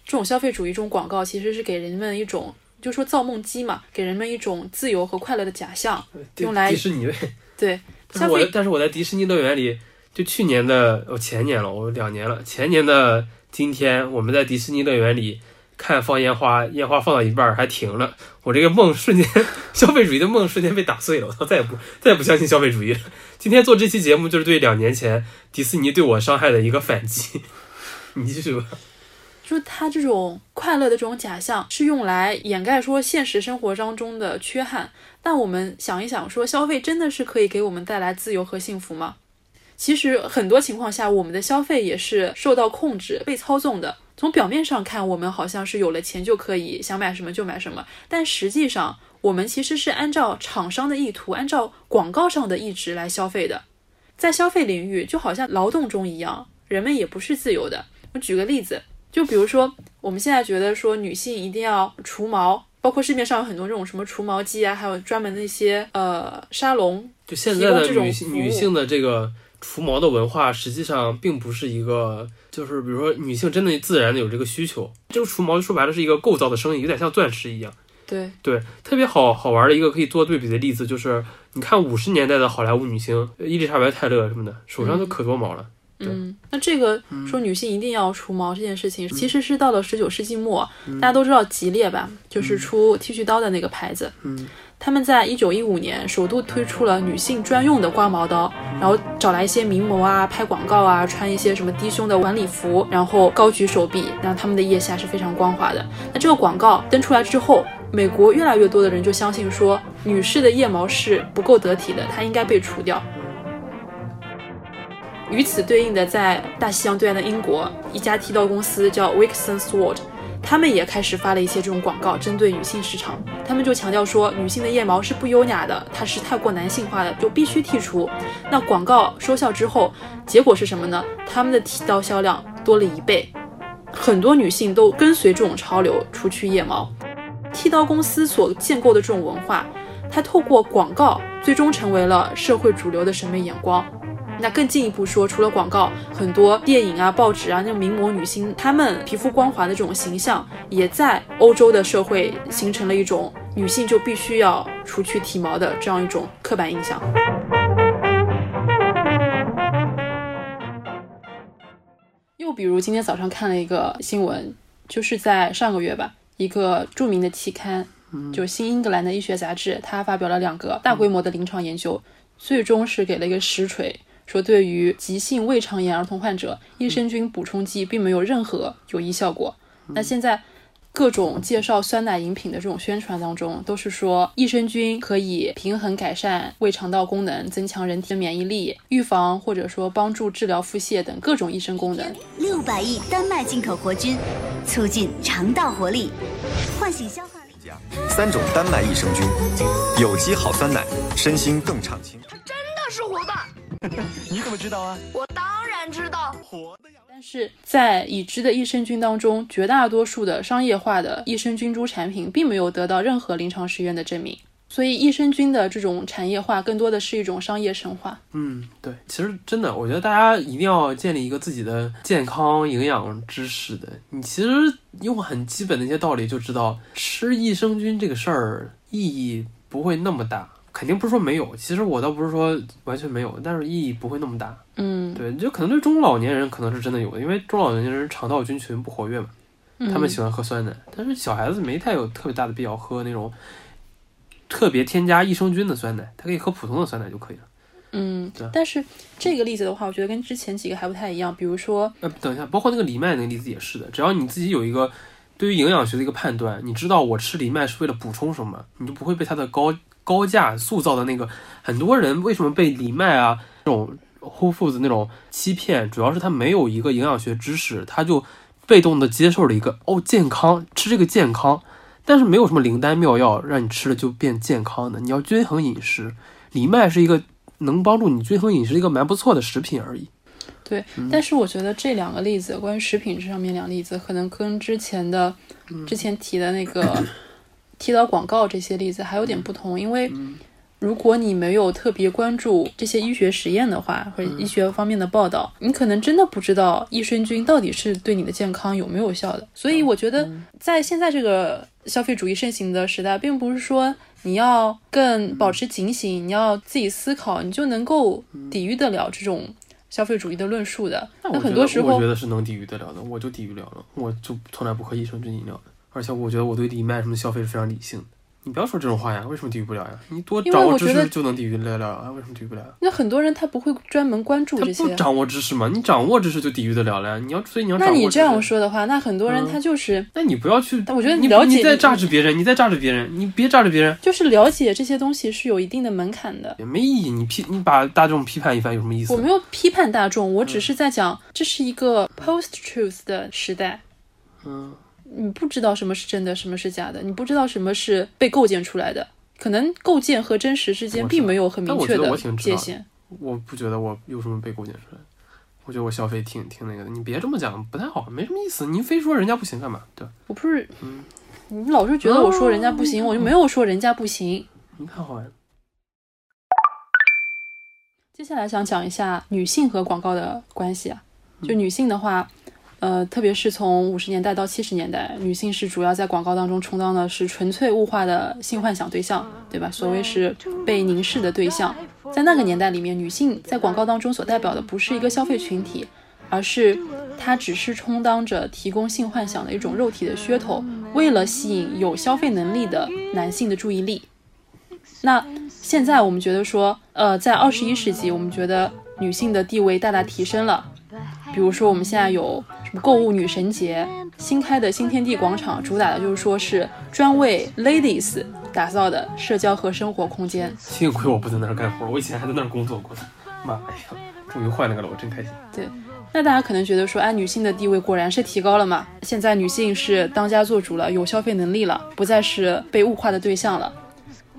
这种消费主义这种广告其实是给人们一种，就说造梦机嘛，给人们一种自由和快乐的假象，用来迪士尼。对但是我消费但是我在迪士尼乐园里，就去年的哦前年了，我两年了，前年的今天我们在迪士尼乐园里看放烟花，烟花放到一半还停了，我这个梦瞬间 消费主义的梦瞬间被打碎了，我操，再也不再也不相信消费主义了。今天做这期节目就是对两年前迪士尼对我伤害的一个反击。你继续吧。就他这种快乐的这种假象是用来掩盖说现实生活当中的缺憾。但我们想一想，说消费真的是可以给我们带来自由和幸福吗？其实很多情况下，我们的消费也是受到控制、被操纵的。从表面上看，我们好像是有了钱就可以想买什么就买什么，但实际上，我们其实是按照厂商的意图、按照广告上的意志来消费的。在消费领域，就好像劳动中一样，人们也不是自由的。我举个例子，就比如说，我们现在觉得说女性一定要除毛、包括市面上有很多这种什么除毛机啊，还有专门的一些呃沙龙，就现在的这种女性女性的这个除毛的文化，实际上并不是一个，就是比如说女性真的自然的有这个需求。这个除毛说白了是一个构造的生意，有点像钻石一样。对，对，特别好好玩的一个可以做对比的例子就是，你看五十年代的好莱坞女星伊丽莎白泰勒什么的，手上都可多毛了。对。嗯，那这个说女性一定要除毛这件事情，其实是到了十九世纪末，大家都知道吉列吧，就是出剃须刀的那个牌子。嗯，他们在一九一五年首度推出了女性专用的刮毛刀，然后找来一些名模啊，拍广告啊，穿一些什么低胸的晚礼服，然后高举手臂，让他们的腋下是非常光滑的。那这个广告登出来之后，美国越来越多的人就相信说，女士的腋毛是不够得体的，它应该被除掉。与此对应的，在大西洋对岸的英国，一家剃刀公司叫 Wixon Sword，他们也开始发了一些这种广告，针对女性市场。他们就强调说，女性的腋毛是不优雅的，它是太过男性化的，就必须剔除。那广告收效之后，结果是什么呢？他们的剃刀销量多了一倍，很多女性都跟随这种潮流除去腋毛。剃刀公司所建构的这种文化，它透过广告，最终成为了社会主流的审美眼光。那更进一步说，除了广告，很多电影啊、报纸啊，那种名模女星，她们皮肤光滑的这种形象，也在欧洲的社会形成了一种女性就必须要除去体毛的这样一种刻板印象。又比如今天早上看了一个新闻，就是在上个月吧，一个著名的期刊，就《新英格兰的医学杂志》，它发表了两个大规模的临床研究，最终是给了一个实锤，说对于急性胃肠炎儿童患者，益生菌补充剂并没有任何有益效果。那现在各种介绍酸奶饮品的这种宣传当中，都是说益生菌可以平衡改善胃肠道功能，增强人体的免疫力，预防或者说帮助治疗腹泻等各种益生功能。六百亿丹麦进口活菌，促进肠道活力，唤醒消化力。三种丹麦益生菌，有机好酸奶，身心更畅轻。它真的是活的，你怎么知道啊？我当然知道。活的呀但是在已知的益生菌当中，绝大多数的商业化的益生菌株产品并没有得到任何临床实验的证明，所以益生菌的这种产业化更多的是一种商业神话。嗯，对，其实真的，我觉得大家一定要建立一个自己的健康营养知识的。你其实用很基本的一些道理就知道，吃益生菌这个事儿意义不会那么大。肯定不是说没有，其实我倒不是说完全没有，但是意义不会那么大。嗯，对，就可能对中老年人可能是真的有的，因为中老年人肠道菌群不活跃嘛，他们喜欢喝酸奶，但是小孩子没太有特别大的必要喝那种特别添加益生菌的酸奶，他可以喝普通的酸奶就可以了。嗯对，但是这个例子的话，我觉得跟之前几个还不太一样。比如说，呃，等一下，包括那个藜麦那个例子也是的，只要你自己有一个对于营养学的一个判断，你知道我吃藜麦是为了补充什么，你就不会被它的高高价塑造的那个。很多人为什么被藜麦啊这种 Whole Foods 那种欺骗，主要是他没有一个营养学知识，他就被动的接受了一个哦健康吃这个健康，但是没有什么灵丹妙药让你吃了就变健康的，你要均衡饮食。藜麦是一个能帮助你均衡饮食的一个蛮不错的食品而已。对，但是我觉得这两个例子，关于食品这上面两个例子，可能跟之前的、之前提的那个提到广告这些例子还有点不同，因为如果你没有特别关注这些医学实验的话，或者医学方面的报道，你可能真的不知道益生菌到底是对你的健康有没有效的。所以我觉得，在现在这个消费主义盛行的时代，并不是说你要更保持警醒，你要自己思考，你就能够抵御得了这种消费主义的论述的。那。很多时候我觉，得是能抵御得了的，我就抵御了了，我就从来不喝益生菌饮料的，而且我觉得我对藜麦什么消费是非常理性的。你不要说这种话呀，为什么抵御不了呀？你多掌握知识就能抵御得了啊？为什么抵御不了？那很多人他不会专门关注这些。不掌握知识嘛，你掌握知识就抵御得了了呀。你要所以你要掌握。那你这样说的话，那很多人嗯他就是、那你不要去，但我觉得你了解你在榨汁别人，你在榨汁别人，你别榨汁别人，就是了解这些东西是有一定的门槛的。也没意义。你批你把大众批判一番有什么意思？我没有批判大众，我嗯只是在讲这是一个 post truth 的时代。嗯，你不知道什么是真的，什么是假的，你不知道什么是被构建出来的，可能构建和真实之间并没有很明确的界限。我不觉得我有什么被构建出来，我觉得我消费挺挺那个的。你别这么讲，不太好，没什么意思。你非说人家不行干嘛？对？我不是，你老是觉得我说人家不行，我就没有说人家不行。你看好呀，接下来想讲一下女性和广告的关系啊，就女性的话，呃，特别是从五十年代到七十年代，女性是主要在广告当中充当的是纯粹物化的性幻想对象，对吧？所谓是被凝视的对象。在那个年代里面，女性在广告当中所代表的不是一个消费群体，而是她只是充当着提供性幻想的一种肉体的噱头，为了吸引有消费能力的男性的注意力。那现在我们觉得说，呃，在二十一世纪，我们觉得女性的地位大大提升了。比如说，我们现在有什么购物女神节，新开的新天地广场，主打的就是说是专为 ladies 打造的社交和生活空间。幸亏我不在那儿干活，我以前还在那儿工作过呢。妈呀，终于换那个了，我真开心。对，那大家可能觉得说，哎，女性的地位果然是提高了嘛？现在女性是当家做主了，有消费能力了，不再是被物化的对象了。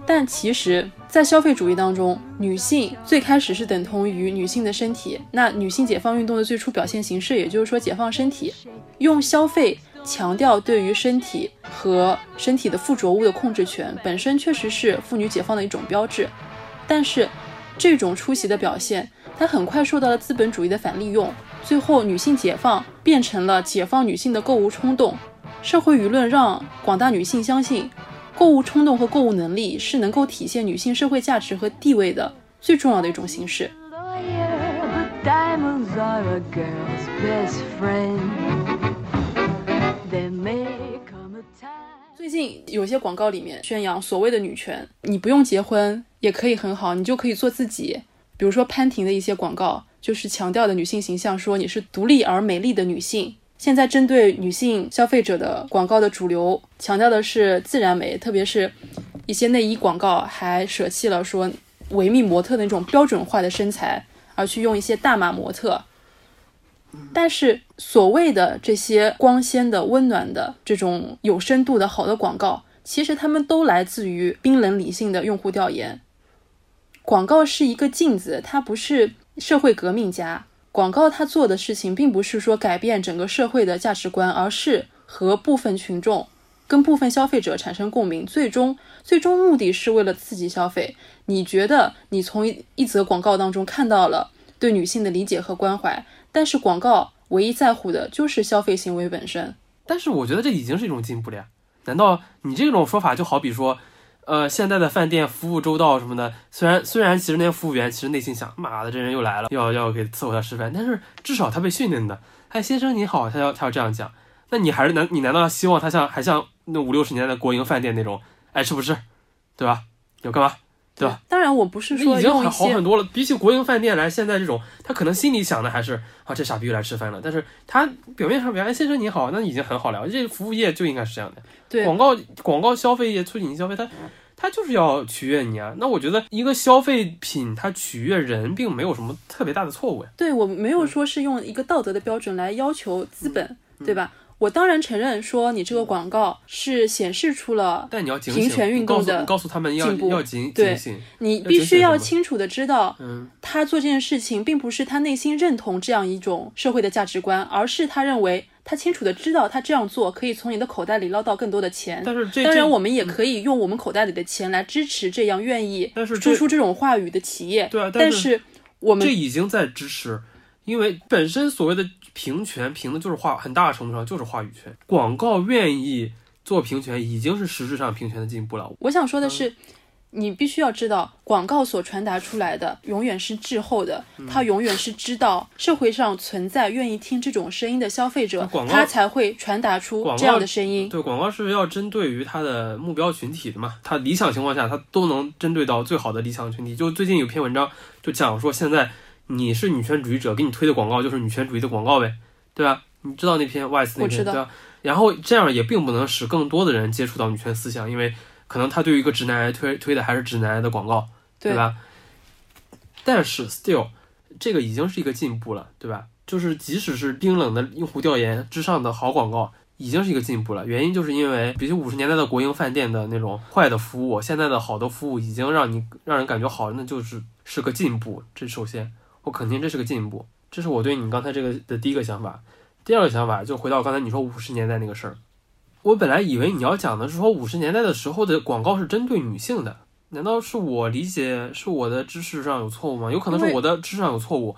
但其实，在消费主义当中，女性最开始是等同于女性的身体。那女性解放运动的最初表现形式，也就是说解放身体，用消费强调对于身体和身体的附着物的控制权，本身确实是妇女解放的一种标志。但是，这种出席的表现，它很快受到了资本主义的反利用，最后女性解放变成了解放女性的购物冲动。社会舆论让广大女性相信。购物冲动和购物能力是能够体现女性社会价值和地位的最重要的一种形式。最近有些广告里面宣扬所谓的女权，你不用结婚也可以很好，你就可以做自己。比如说潘婷的一些广告，就是强调的女性形象，说你是独立而美丽的女性。现在针对女性消费者的广告的主流，强调的是自然美，特别是一些内衣广告还舍弃了说维密模特的那种标准化的身材，而去用一些大码模特。但是所谓的这些光鲜的、温暖的、这种有深度的好的广告，其实他们都来自于冰冷理性的用户调研。广告是一个镜子，它不是社会革命家。广告它做的事情，并不是说改变整个社会的价值观，而是和部分群众、跟部分消费者产生共鸣。最终，最终目的是为了刺激消费。你觉得你从一一则广告当中看到了对女性的理解和关怀，但是广告唯一在乎的就是消费行为本身。但是我觉得这已经是一种进步了呀。难道你这种说法就好比说，呃，现在的饭店服务周到什么的，虽然虽然其实那些服务员其实内心想，妈的这人又来了，要要给伺候他吃饭，但是至少他被训练的，哎，先生你好，他要他要这样讲，那你还是难你难道希望他像还像那五六十年代国营饭店那种爱吃不吃，对吧？要干嘛？对吧？当然，我不是说已经好用一些好很多了。比起国营饭店来，现在这种他可能心里想的还是啊，这傻逼又来吃饭了。但是他表面上表现，哎，先生你好，那已经很好了。这服务业就应该是这样的。对广告广告消费业促进消费，它它就是要取悦你啊。那我觉得一个消费品它取悦人，并没有什么特别大的错误呀。对我没嗯有说是用一个道德的标准来要求资本，对吧？我当然承认说你这个广告是显示出了但你要警醒，平权运动的告诉告诉他们要进步要警对。你必须要清楚的知道，嗯，他做这件事情并不是他内心认同这样一种社会的价值观，而是他认为他清楚的知道他这样做可以从你的口袋里捞到更多的钱。但是这当然，我们也可以用我们口袋里的钱来支持这样愿意说出这种话语的企业。对啊但但是我们这已经在支持，因为本身所谓的平权，平的就是话，很大程度上就是话语权。广告愿意做平权，已经是实质上平权的进步了。我想说嗯的是，你必须要知道，广告所传达出来的永远是滞后的，嗯它永远是知道社会上存在愿意听这种声音的消费者那广，告他才会传达出这样的声音。对，广告是要针对于它的目标群体的嘛，它理想情况下，它都能针对到最好的理想群体。就最近有篇文章就讲说，现在你是女权主义者，给你推的广告就是女权主义的广告呗，对吧？你知道那篇 Wise 那篇对吧？然后这样也并不能使更多的人接触到女权思想，因为可能他对于一个直男癌推推的还是直男癌的广告，对吧？但是 still 这个已经是一个进步了，对吧？就是即使是冰冷的用户调研之上的好广告，已经是一个进步了。原因就是因为，比起五十年代的国营饭店的那种坏的服务，现在的好的服务已经让你让人感觉好，那就是是个进步。这首先，我肯定这是个进步，这是我对你刚才这个的第一个想法。第二个想法就回到刚才你说五十年代那个事儿，我本来以为你要讲的是说五十年代的时候的广告是针对女性的，难道是我理解是我的知识上有错误吗？有可能是我的知识上有错误，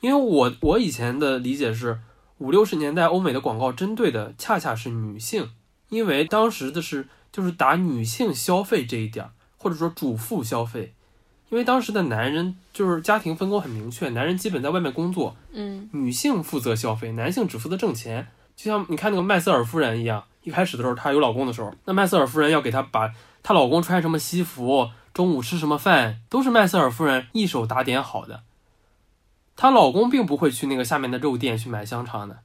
因为我我以前的理解是五六十年代欧美的广告针对的恰恰是女性，因为当时的是就是打女性消费这一点儿，或者说主妇消费，因为当时的男人就是家庭分工很明确，男人基本在外面工作，嗯女性负责消费，男性只负责挣钱。就像你看那个麦瑟尔夫人一样，一开始的时候她有老公的时候，那麦瑟尔夫人要给她把她老公穿什么西服，中午吃什么饭，都是麦瑟尔夫人一手打点好的。她老公并不会去那个下面的肉店去买香肠的。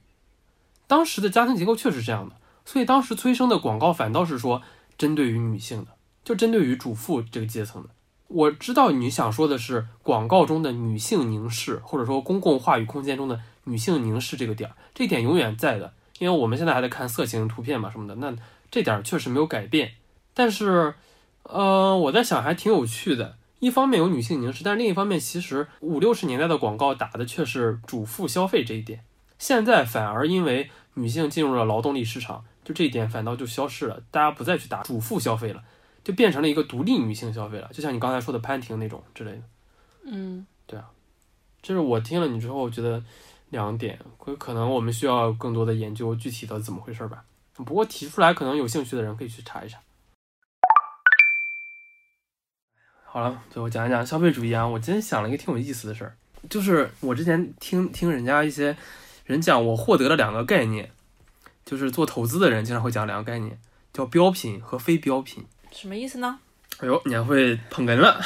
当时的家庭结构确实这样的，所以当时催生的广告反倒是说针对于女性的，就针对于主妇这个阶层的。我知道你想说的是广告中的女性凝视，或者说公共话语空间中的女性凝视这个点儿，这点永远在的，因为我们现在还在看色情图片嘛什么的，那这点确实没有改变。但是，呃，我在想还挺有趣的。一方面有女性凝视，但另一方面，其实五六十年代的广告打的却是主妇消费这一点，现在反而因为女性进入了劳动力市场，就这一点反倒就消失了，大家不再去打主妇消费了，就变成了一个独立女性消费了，就像你刚才说的潘婷那种之类的。嗯对啊，就是我听了你之后我觉得两点，可可能我们需要更多的研究具体的怎么回事吧。不过提出来，可能有兴趣的人可以去查一查。好了，最后讲一讲消费主义啊。我今天想了一个挺有意思的事儿，就是我之前听听人家一些人讲，我获得了两个概念，就是做投资的人经常会讲两个概念，叫标品和非标品。什么意思呢？哎呦，你还会捧哏了！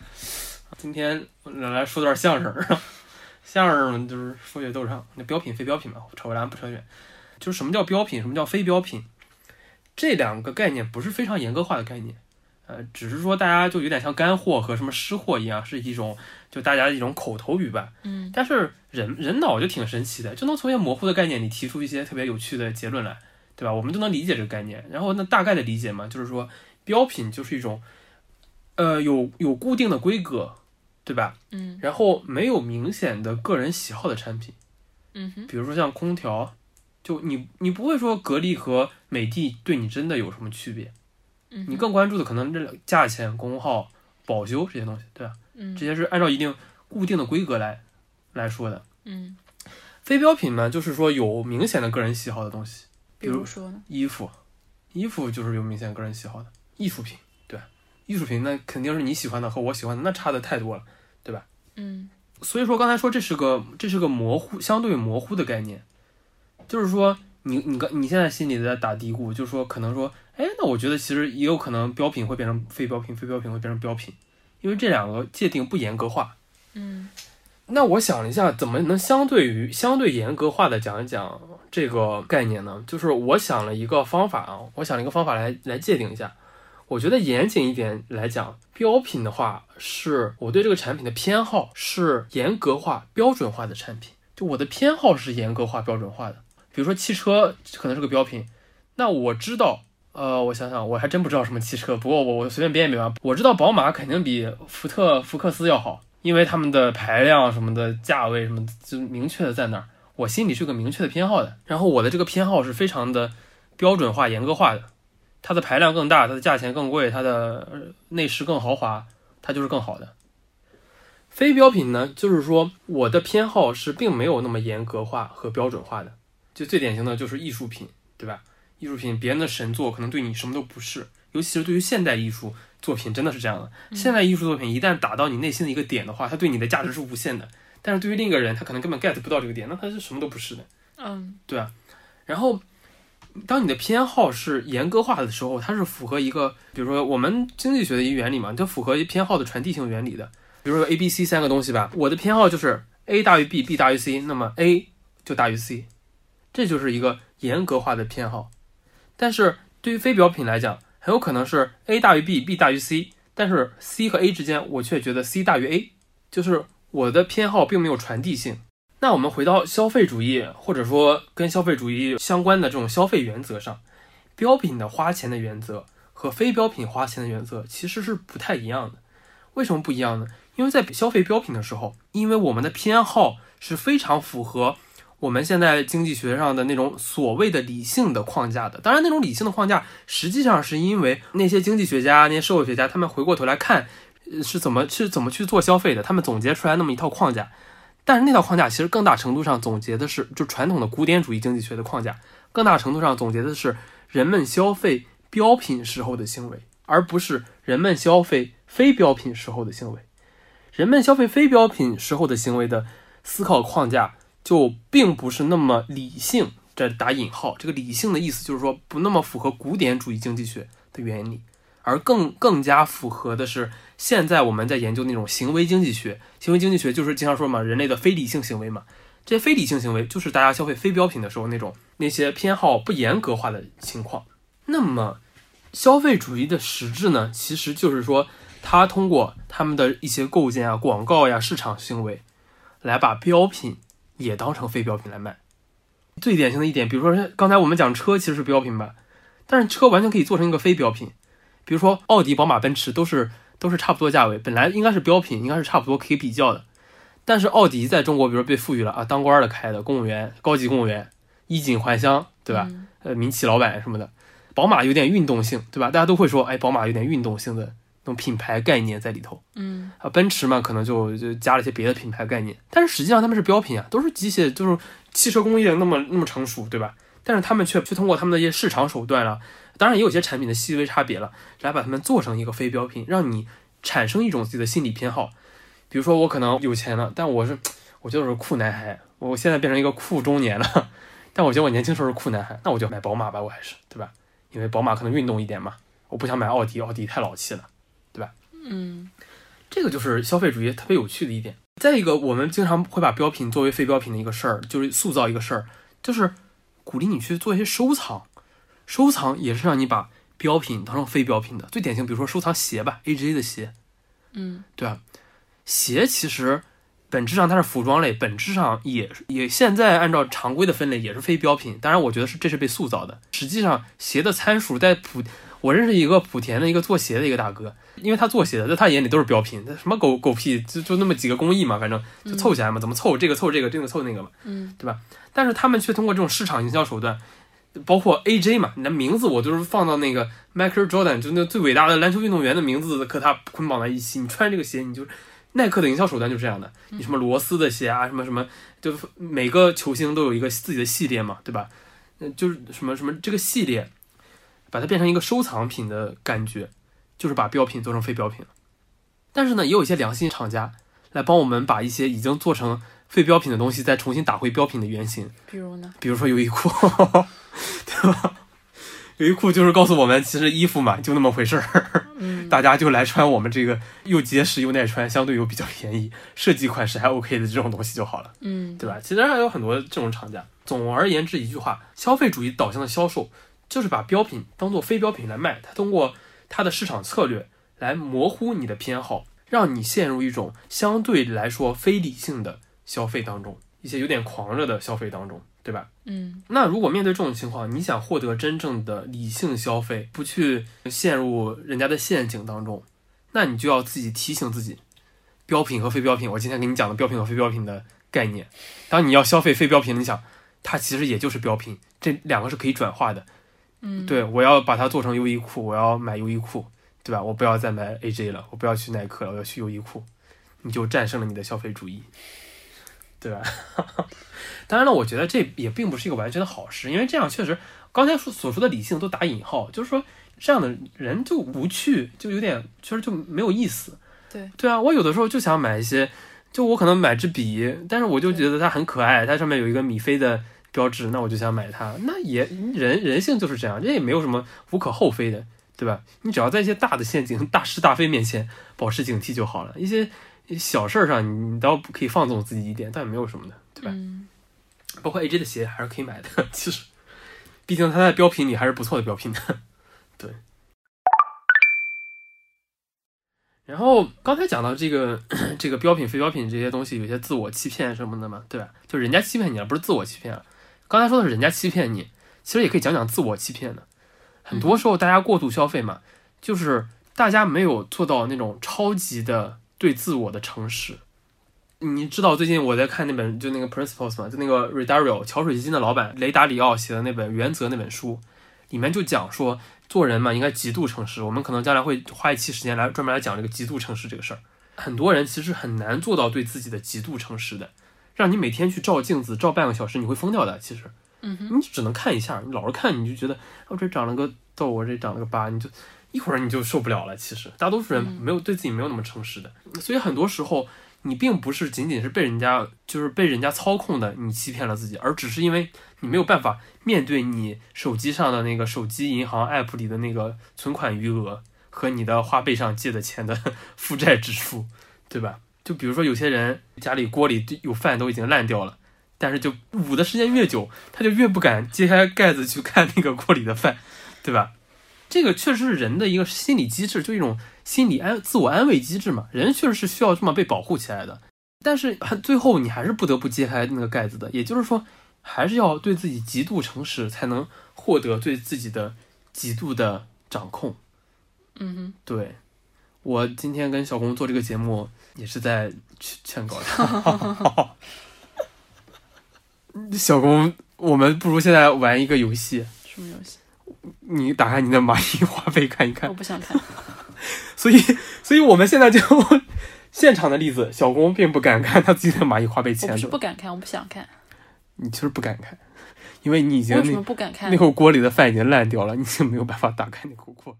今天来来说段相声，相声就是说学逗唱，那标品非标品嘛，扯回来不扯远。就是什么叫标品，什么叫非标品，这两个概念不是非常严格化的概念，呃，只是说大家就有点像干货和什么湿货一样，是一种就大家的一种口头语吧。嗯但是人人脑就挺神奇的，就能从一些模糊的概念里提出一些特别有趣的结论来，对吧？我们就能理解这个概念。然后那大概的理解嘛，就是说标品就是一种，呃，有有固定的规格，对吧？嗯然后没有明显的个人喜好的产品，嗯哼比如说像空调，就你你不会说格力和美的对你真的有什么区别，嗯你更关注的可能这价钱、功耗、保修这些东西，对吧？嗯这些是按照一定固定的规格来来说的。嗯，非标品呢，就是说有明显的个人喜好的东西，比如说呢？衣服，衣服就是有明显个人喜好的艺术品，对吧？艺术品那肯定是你喜欢的和我喜欢的，那差的太多了，对吧？嗯所以说刚才说这是个这是个模糊相对模糊的概念，就是说你你刚你现在心里在打嘀咕，就是说可能说，哎，那我觉得其实也有可能标品会变成非标品，非标品会变成标品，因为这两个界定不严格化。嗯那我想了一下，怎么能相对于相对严格化的讲一讲这个概念呢？就是我想了一个方法啊，我想了一个方法来来界定一下。我觉得严谨一点来讲，标品的话是我对这个产品的偏好是严格化、标准化的产品，就我的偏好是严格化、标准化的。比如说汽车可能是个标品，那我知道，呃，我想想，我还真不知道什么汽车，不过我我随便编一编吧。我知道宝马肯定比福特、福克斯要好，因为他们的排量什么的、价位什么的就明确的在那儿，我心里是有个明确的偏好的。然后我的这个偏好是非常的标准化、严格化的。它的排量更大，它的价钱更贵，它的呃内饰更豪华，它就是更好的。非标品呢，就是说我的偏好是并没有那么严格化和标准化的。就最典型的就是艺术品，对吧？艺术品别人的神作可能对你什么都不是，尤其是对于现代艺术作品真的是这样的。现代艺术作品一旦打到你内心的一个点的话，它对你的价值是无限的。但是对于另一个人，他可能根本 get 不到这个点，那他是什么都不是的。嗯对啊，然后当你的偏好是严格化的时候，它是符合一个，比如说我们经济学的一个原理嘛，它符合偏好的传递性原理的。比如说 A、B、C 三个东西吧，我的偏好就是 A 大于 B，B 大于 C，那么 A 就大于 C，这就是一个严格化的偏好。但是对于非标品来讲，很有可能是 A 大于 B，B 大于 C，但是 C 和 A 之间，我却觉得 C 大于 A，就是我的偏好并没有传递性。那我们回到消费主义，或者说跟消费主义相关的这种消费原则上，标品的花钱的原则和非标品花钱的原则其实是不太一样的。为什么不一样呢？因为在消费标品的时候，因为我们的偏好是非常符合我们现在经济学上的那种所谓的理性的框架的。当然，那种理性的框架实际上是因为那些经济学家、那些社会学家，他们回过头来看，是怎么是怎么去做消费的，他们总结出来那么一套框架。但是那套框架其实更大程度上总结的是，就传统的古典主义经济学的框架，更大程度上总结的是人们消费标品时候的行为，而不是人们消费非标品时候的行为。人们消费非标品时候的行为的思考框架就并不是那么理性，这打引号，这个理性的意思就是说不那么符合古典主义经济学的原理，而更更加符合的是现在我们在研究那种行为经济学。行为经济学就是经常说嘛，人类的非理性行为嘛，这些非理性行为就是大家消费非标品的时候那种那些偏好不严格化的情况。那么，消费主义的实质呢，其实就是说，它通过他们的一些构建啊、广告呀、市场行为，来把标品也当成非标品来卖。最典型的一点，比如说刚才我们讲车其实是标品吧，但是车完全可以做成一个非标品。比如说奥迪、宝马、奔驰都是都是差不多价位，本来应该是标品，应该是差不多可以比较的。但是奥迪在中国，比如说被赋予了啊，当官的开的公务员、高级公务员，衣锦还乡，对吧？呃，民企老板什么的。宝马有点运动性，对吧？大家都会说，哎，宝马有点运动性的那种品牌概念在里头。嗯啊，奔驰嘛，可能就就加了一些别的品牌概念，但是实际上他们是标品啊，都是机械，就是汽车工业那么那么成熟，对吧？但是他们却却通过他们的一些市场手段了，当然也有些产品的细微差别了，来把它们做成一个非标品，让你产生一种自己的心理偏好。比如说我可能有钱了，但我是我就是酷男孩，我现在变成一个酷中年了，但我觉得我年轻时候是酷男孩，那我就买宝马吧，我还是对吧？因为宝马可能运动一点嘛，我不想买奥迪，奥迪太老气了，对吧？嗯这个就是消费主义特别有趣的一点。再一个，我们经常会把标品作为非标品的一个事儿，就是塑造一个事儿，就是鼓励你去做一些收藏。收藏也是让你把标品当成非标品的。最典型，比如说收藏鞋吧，AJ 的鞋，嗯对吧？鞋其实本质上它是服装类，本质上也也现在按照常规的分类也是非标品。当然，我觉得是这是被塑造的。实际上，鞋的参数在莆，我认识一个莆田的一个做鞋的一个大哥，因为他做鞋的，在他眼里都是标品，那什么狗狗屁，就就那么几个工艺嘛，反正就凑起来嘛，怎么凑这个凑这个，这个凑那个嘛，嗯对吧？但是他们却通过这种市场营销手段，包括 AJ 嘛，你的名字我就是放到那个 Michael Jordan，就那最伟大的篮球运动员的名字和他捆绑在一起。你穿这个鞋，你就耐克的营销手段就是这样的。你什么罗斯的鞋啊，什么什么，就每个球星都有一个自己的系列嘛，对吧？嗯，就是什么什么这个系列，把它变成一个收藏品的感觉，就是把标品做成非标品。但是呢，也有一些良心厂家来帮我们把一些已经做成非标品的东西再重新打回标品的原型。比如呢？比如说优衣库，对吧？优衣库就是告诉我们，其实衣服嘛就那么回事儿，嗯 大家就来穿我们这个又结实又耐穿，相对又比较便宜，设计款式还 OK 的这种东西就好了，嗯对吧？其实还有很多这种厂家。总而言之，一句话，消费主义导向的销售就是把标品当做非标品来卖，它通过它的市场策略来模糊你的偏好，让你陷入一种相对来说非理性的消费当中，一些有点狂热的消费当中，对吧？嗯那如果面对这种情况，你想获得真正的理性消费，不去陷入人家的陷阱当中，那你就要自己提醒自己，标品和非标品。我今天给你讲的标品和非标品的概念，当你要消费非标品，你想它其实也就是标品，这两个是可以转化的。嗯，对我要把它做成优衣库，我要买优衣库，对吧？我不要再买 AJ 了，我不要去耐克了，我要去优衣库，你就战胜了你的消费主义，对吧？当然了，我觉得这也并不是一个完全的好事，因为这样确实刚才说所说的理性都打引号，就是说这样的人就无趣，就有点确实就没有意思。对对啊，我有的时候就想买一些，就我可能买支笔，但是我就觉得它很可爱，它上面有一个米菲的标志，那我就想买它。那也人人性就是这样，这也没有什么无可厚非的，对吧？你只要在一些大的陷阱、大是大非面前保持警惕就好了。一些小事儿上你，你倒可以放纵自己一点，但也没有什么的，对吧？嗯包括 AJ 的鞋还是可以买的，其实，毕竟它在标品里还是不错的标品的。对。然后刚才讲到这个 这个标品、非标品这些东西，有些自我欺骗什么的嘛，对吧？就人家欺骗你了，不是自我欺骗了。刚才说的是人家欺骗你，其实也可以讲讲自我欺骗的。很多时候大家过度消费嘛，就是大家没有做到那种超级的对自我的诚实。你知道最近我在看那本就那个 Principles 嘛，就那个 Redario 桥水基金的老板雷达里奥写的那本《原则》那本书，里面就讲说做人嘛应该极度诚实。我们可能将来会花一期时间来专门来讲这个极度诚实这个事儿。很多人其实很难做到对自己的极度诚实的，让你每天去照镜子照半个小时，你会疯掉的。其实，嗯哼，你只能看一下，你老是看你就觉得我、这长了个痘，我这长了个疤，你就一会儿你就受不了了。其实大多数人没有对自己没有那么诚实的，所以很多时候你并不是仅仅是被人家就是被人家操控的，你欺骗了自己，而只是因为你没有办法面对你手机上的那个手机银行 app 里的那个存款余额和你的花呗上借的钱的 负债指数，对吧？就比如说有些人家里锅里有饭都已经烂掉了。但是就捂的时间越久，他就越不敢揭开盖子去看那个锅里的饭，对吧？这个确实是人的一个心理机制，就一种心理安自我安慰机制嘛。人确实是需要这么被保护起来的。但是最后你还是不得不揭开那个盖子的，也就是说，还是要对自己极度诚实，才能获得对自己的极度的掌控。嗯哼，对，我今天跟小公做这个节目，也是在劝劝告他。小公，我们不如现在玩一个游戏。什么游戏？你打开你的蚂蚁花呗看一看我。不想看。所以，所以我们现在就 现场的例子，小公并不敢看他自己的蚂蚁花呗我不是钱。不敢看，我不想看。你就是不敢看，因为你已经为什么那不敢看那口锅里的饭已经烂掉了，你就没有办法打开那口锅。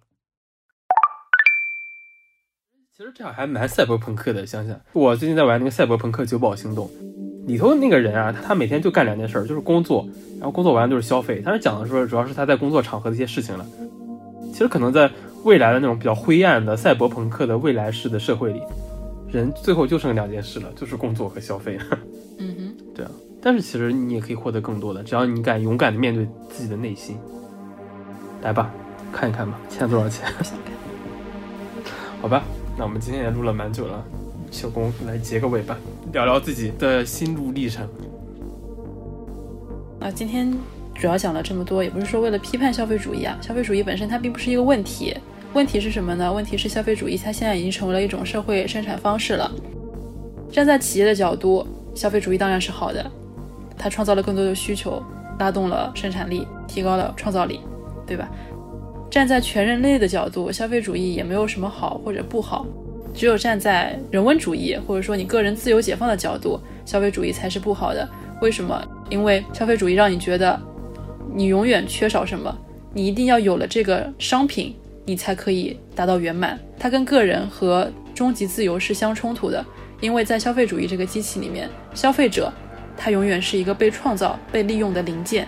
其实这样还蛮赛博朋克的，想想我最近在玩那个《赛博朋克九堡行动》，里头那个人啊，他每天就干两件事儿，就是工作，然后工作完就是消费。他是讲的说，主要是他在工作场合的一些事情了。其实可能在未来的那种比较灰暗的赛博朋克的未来式的社会里，人最后就剩两件事了，就是工作和消费。嗯哼，对啊，但是其实你也可以获得更多的，只要你敢勇敢的面对自己的内心。来吧，看一看吧，欠多少钱？不想看。好吧，那我们今天也录了蛮久了，小工来结个尾吧，聊聊自己的心路历程。啊今天主要讲了这么多，也不是说为了批判消费主义啊，消费主义本身它并不是一个问题。问题是什么呢？问题是消费主义它现在已经成为了一种社会生产方式了。站在企业的角度，消费主义当然是好的，它创造了更多的需求，拉动了生产力，提高了创造力，对吧？站在全人类的角度，消费主义也没有什么好或者不好，只有站在人文主义或者说你个人自由解放的角度，消费主义才是不好的。为什么？因为消费主义让你觉得你永远缺少什么，你一定要有了这个商品，你才可以达到圆满。它跟个人和终极自由是相冲突的，因为在消费主义这个机器里面，消费者他永远是一个被创造、被利用的零件。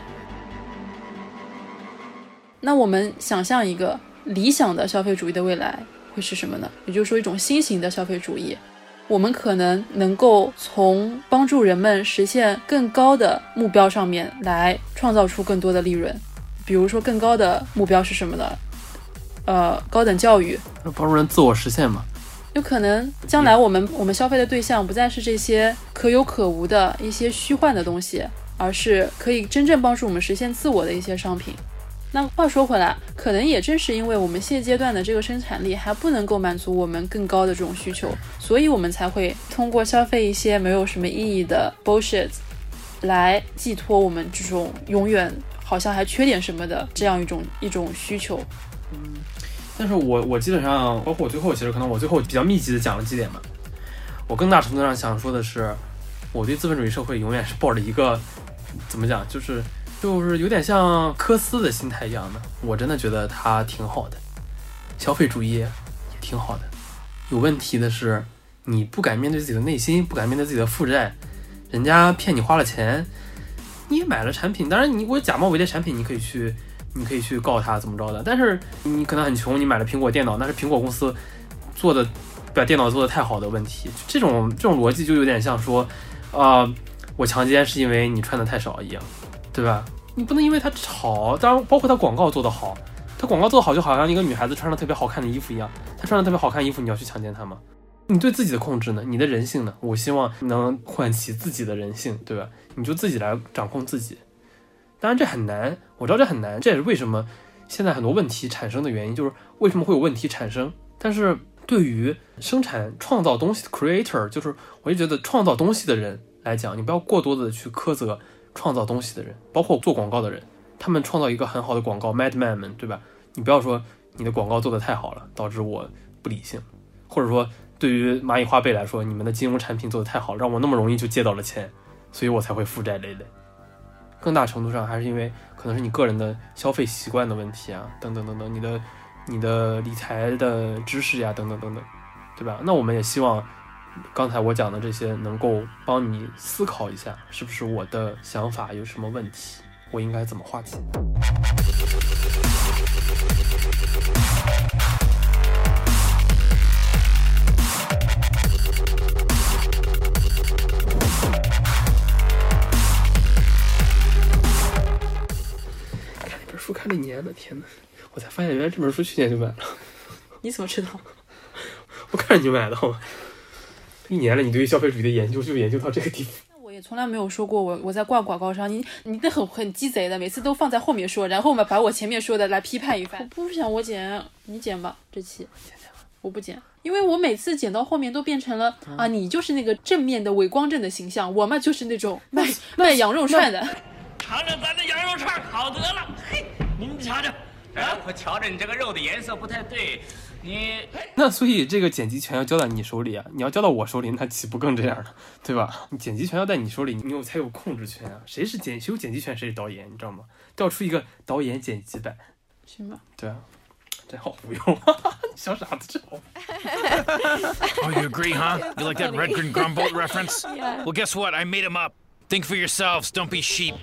那我们想象一个理想的消费主义的未来会是什么呢？也就是说，一种新型的消费主义。我们可能能够从帮助人们实现更高的目标上面来创造出更多的利润。比如说，更高的目标是什么呢？呃，高等教育，帮助人自我实现嘛。有可能将来我们我们消费的对象不再是这些可有可无的一些虚幻的东西，而是可以真正帮助我们实现自我的一些商品。那话说回来，可能也正是因为我们现阶段的这个生产力还不能够满足我们更高的这种需求，所以我们才会通过消费一些没有什么意义的 bullshit 来寄托我们这种永远好像还缺点什么的这样一种一种需求。嗯但是我我基本上，包括我最后，其实可能我最后比较密集的讲了几点吧。我更大程度上想说的是，我对资本主义社会永远是抱着一个怎么讲，就是就是有点像科斯的心态一样的。我真的觉得他挺好的，消费主义也挺好的。有问题的是，你不敢面对自己的内心，不敢面对自己的负债，人家骗你花了钱，你买了产品，当然你我假冒伪劣产品，你可以去。你可以去告他怎么着的，但是你可能很穷，你买了苹果电脑，那是苹果公司做的把电脑做的太好的问题。这种这种逻辑就有点像说，啊、我强奸是因为你穿的太少一样，对吧？你不能因为它好，当然包括它广告做得好，它广告做得好就好像一个女孩子穿着特别好看的衣服一样，她穿着特别好看的衣服，你要去强奸她吗？你对自己的控制呢？你的人性呢？我希望能唤起自己的人性，对吧？你就自己来掌控自己。当然这很难，我知道这很难，这也是为什么现在很多问题产生的原因，就是为什么会有问题产生。但是对于生产创造东西的 creator，就是我就觉得创造东西的人来讲，你不要过多的去苛责创造东西的人，包括做广告的人，他们创造一个很好的广告，madman 们，对吧？你不要说你的广告做得太好了，导致我不理性，或者说对于蚂蚁花呗来说，你们的金融产品做得太好了，让我那么容易就借到了钱，所以我才会负债累累。更大程度上还是因为可能是你个人的消费习惯的问题啊，等等等等，你的你的理财的知识呀，等等等等，对吧？那我们也希望刚才我讲的这些能够帮你思考一下，是不是我的想法有什么问题，我应该怎么化解？看那本书看了一年了，天哪！我才发现原来这本书去年就买了，你怎么知道？我看着你买的好吗？一年了，你对于消费主义的研究就研究到这个地步。我也从来没有说过我我在挂广告商，你你那很很鸡贼的，每次都放在后面说，然后嘛把我前面说的来批判一番。我不想我剪，你剪吧，这期我不剪，因为我每次剪到后面都变成了、啊，你就是那个正面的伪光正的形象，我嘛就是那种卖卖羊肉串的。尝尝咱的羊肉串，好得了。嘿，您尝尝。哎，我瞧着你这个肉的颜色不太对，你那所以这个剪辑权要交到你手里啊！你要交到我手里，那岂不更这样了？对吧？你剪辑权要在你手里，你有才有控制权啊！谁是剪谁有剪辑权，谁是导演，你知道吗？调出一个导演剪辑版，行吧？对啊，真好忽悠，小傻子真好。Oh, you agree, huh? You like that Red Green Grumbolt reference? Yeah. Well, guess what? I made him up. Think for yourselves. Don't be sheep.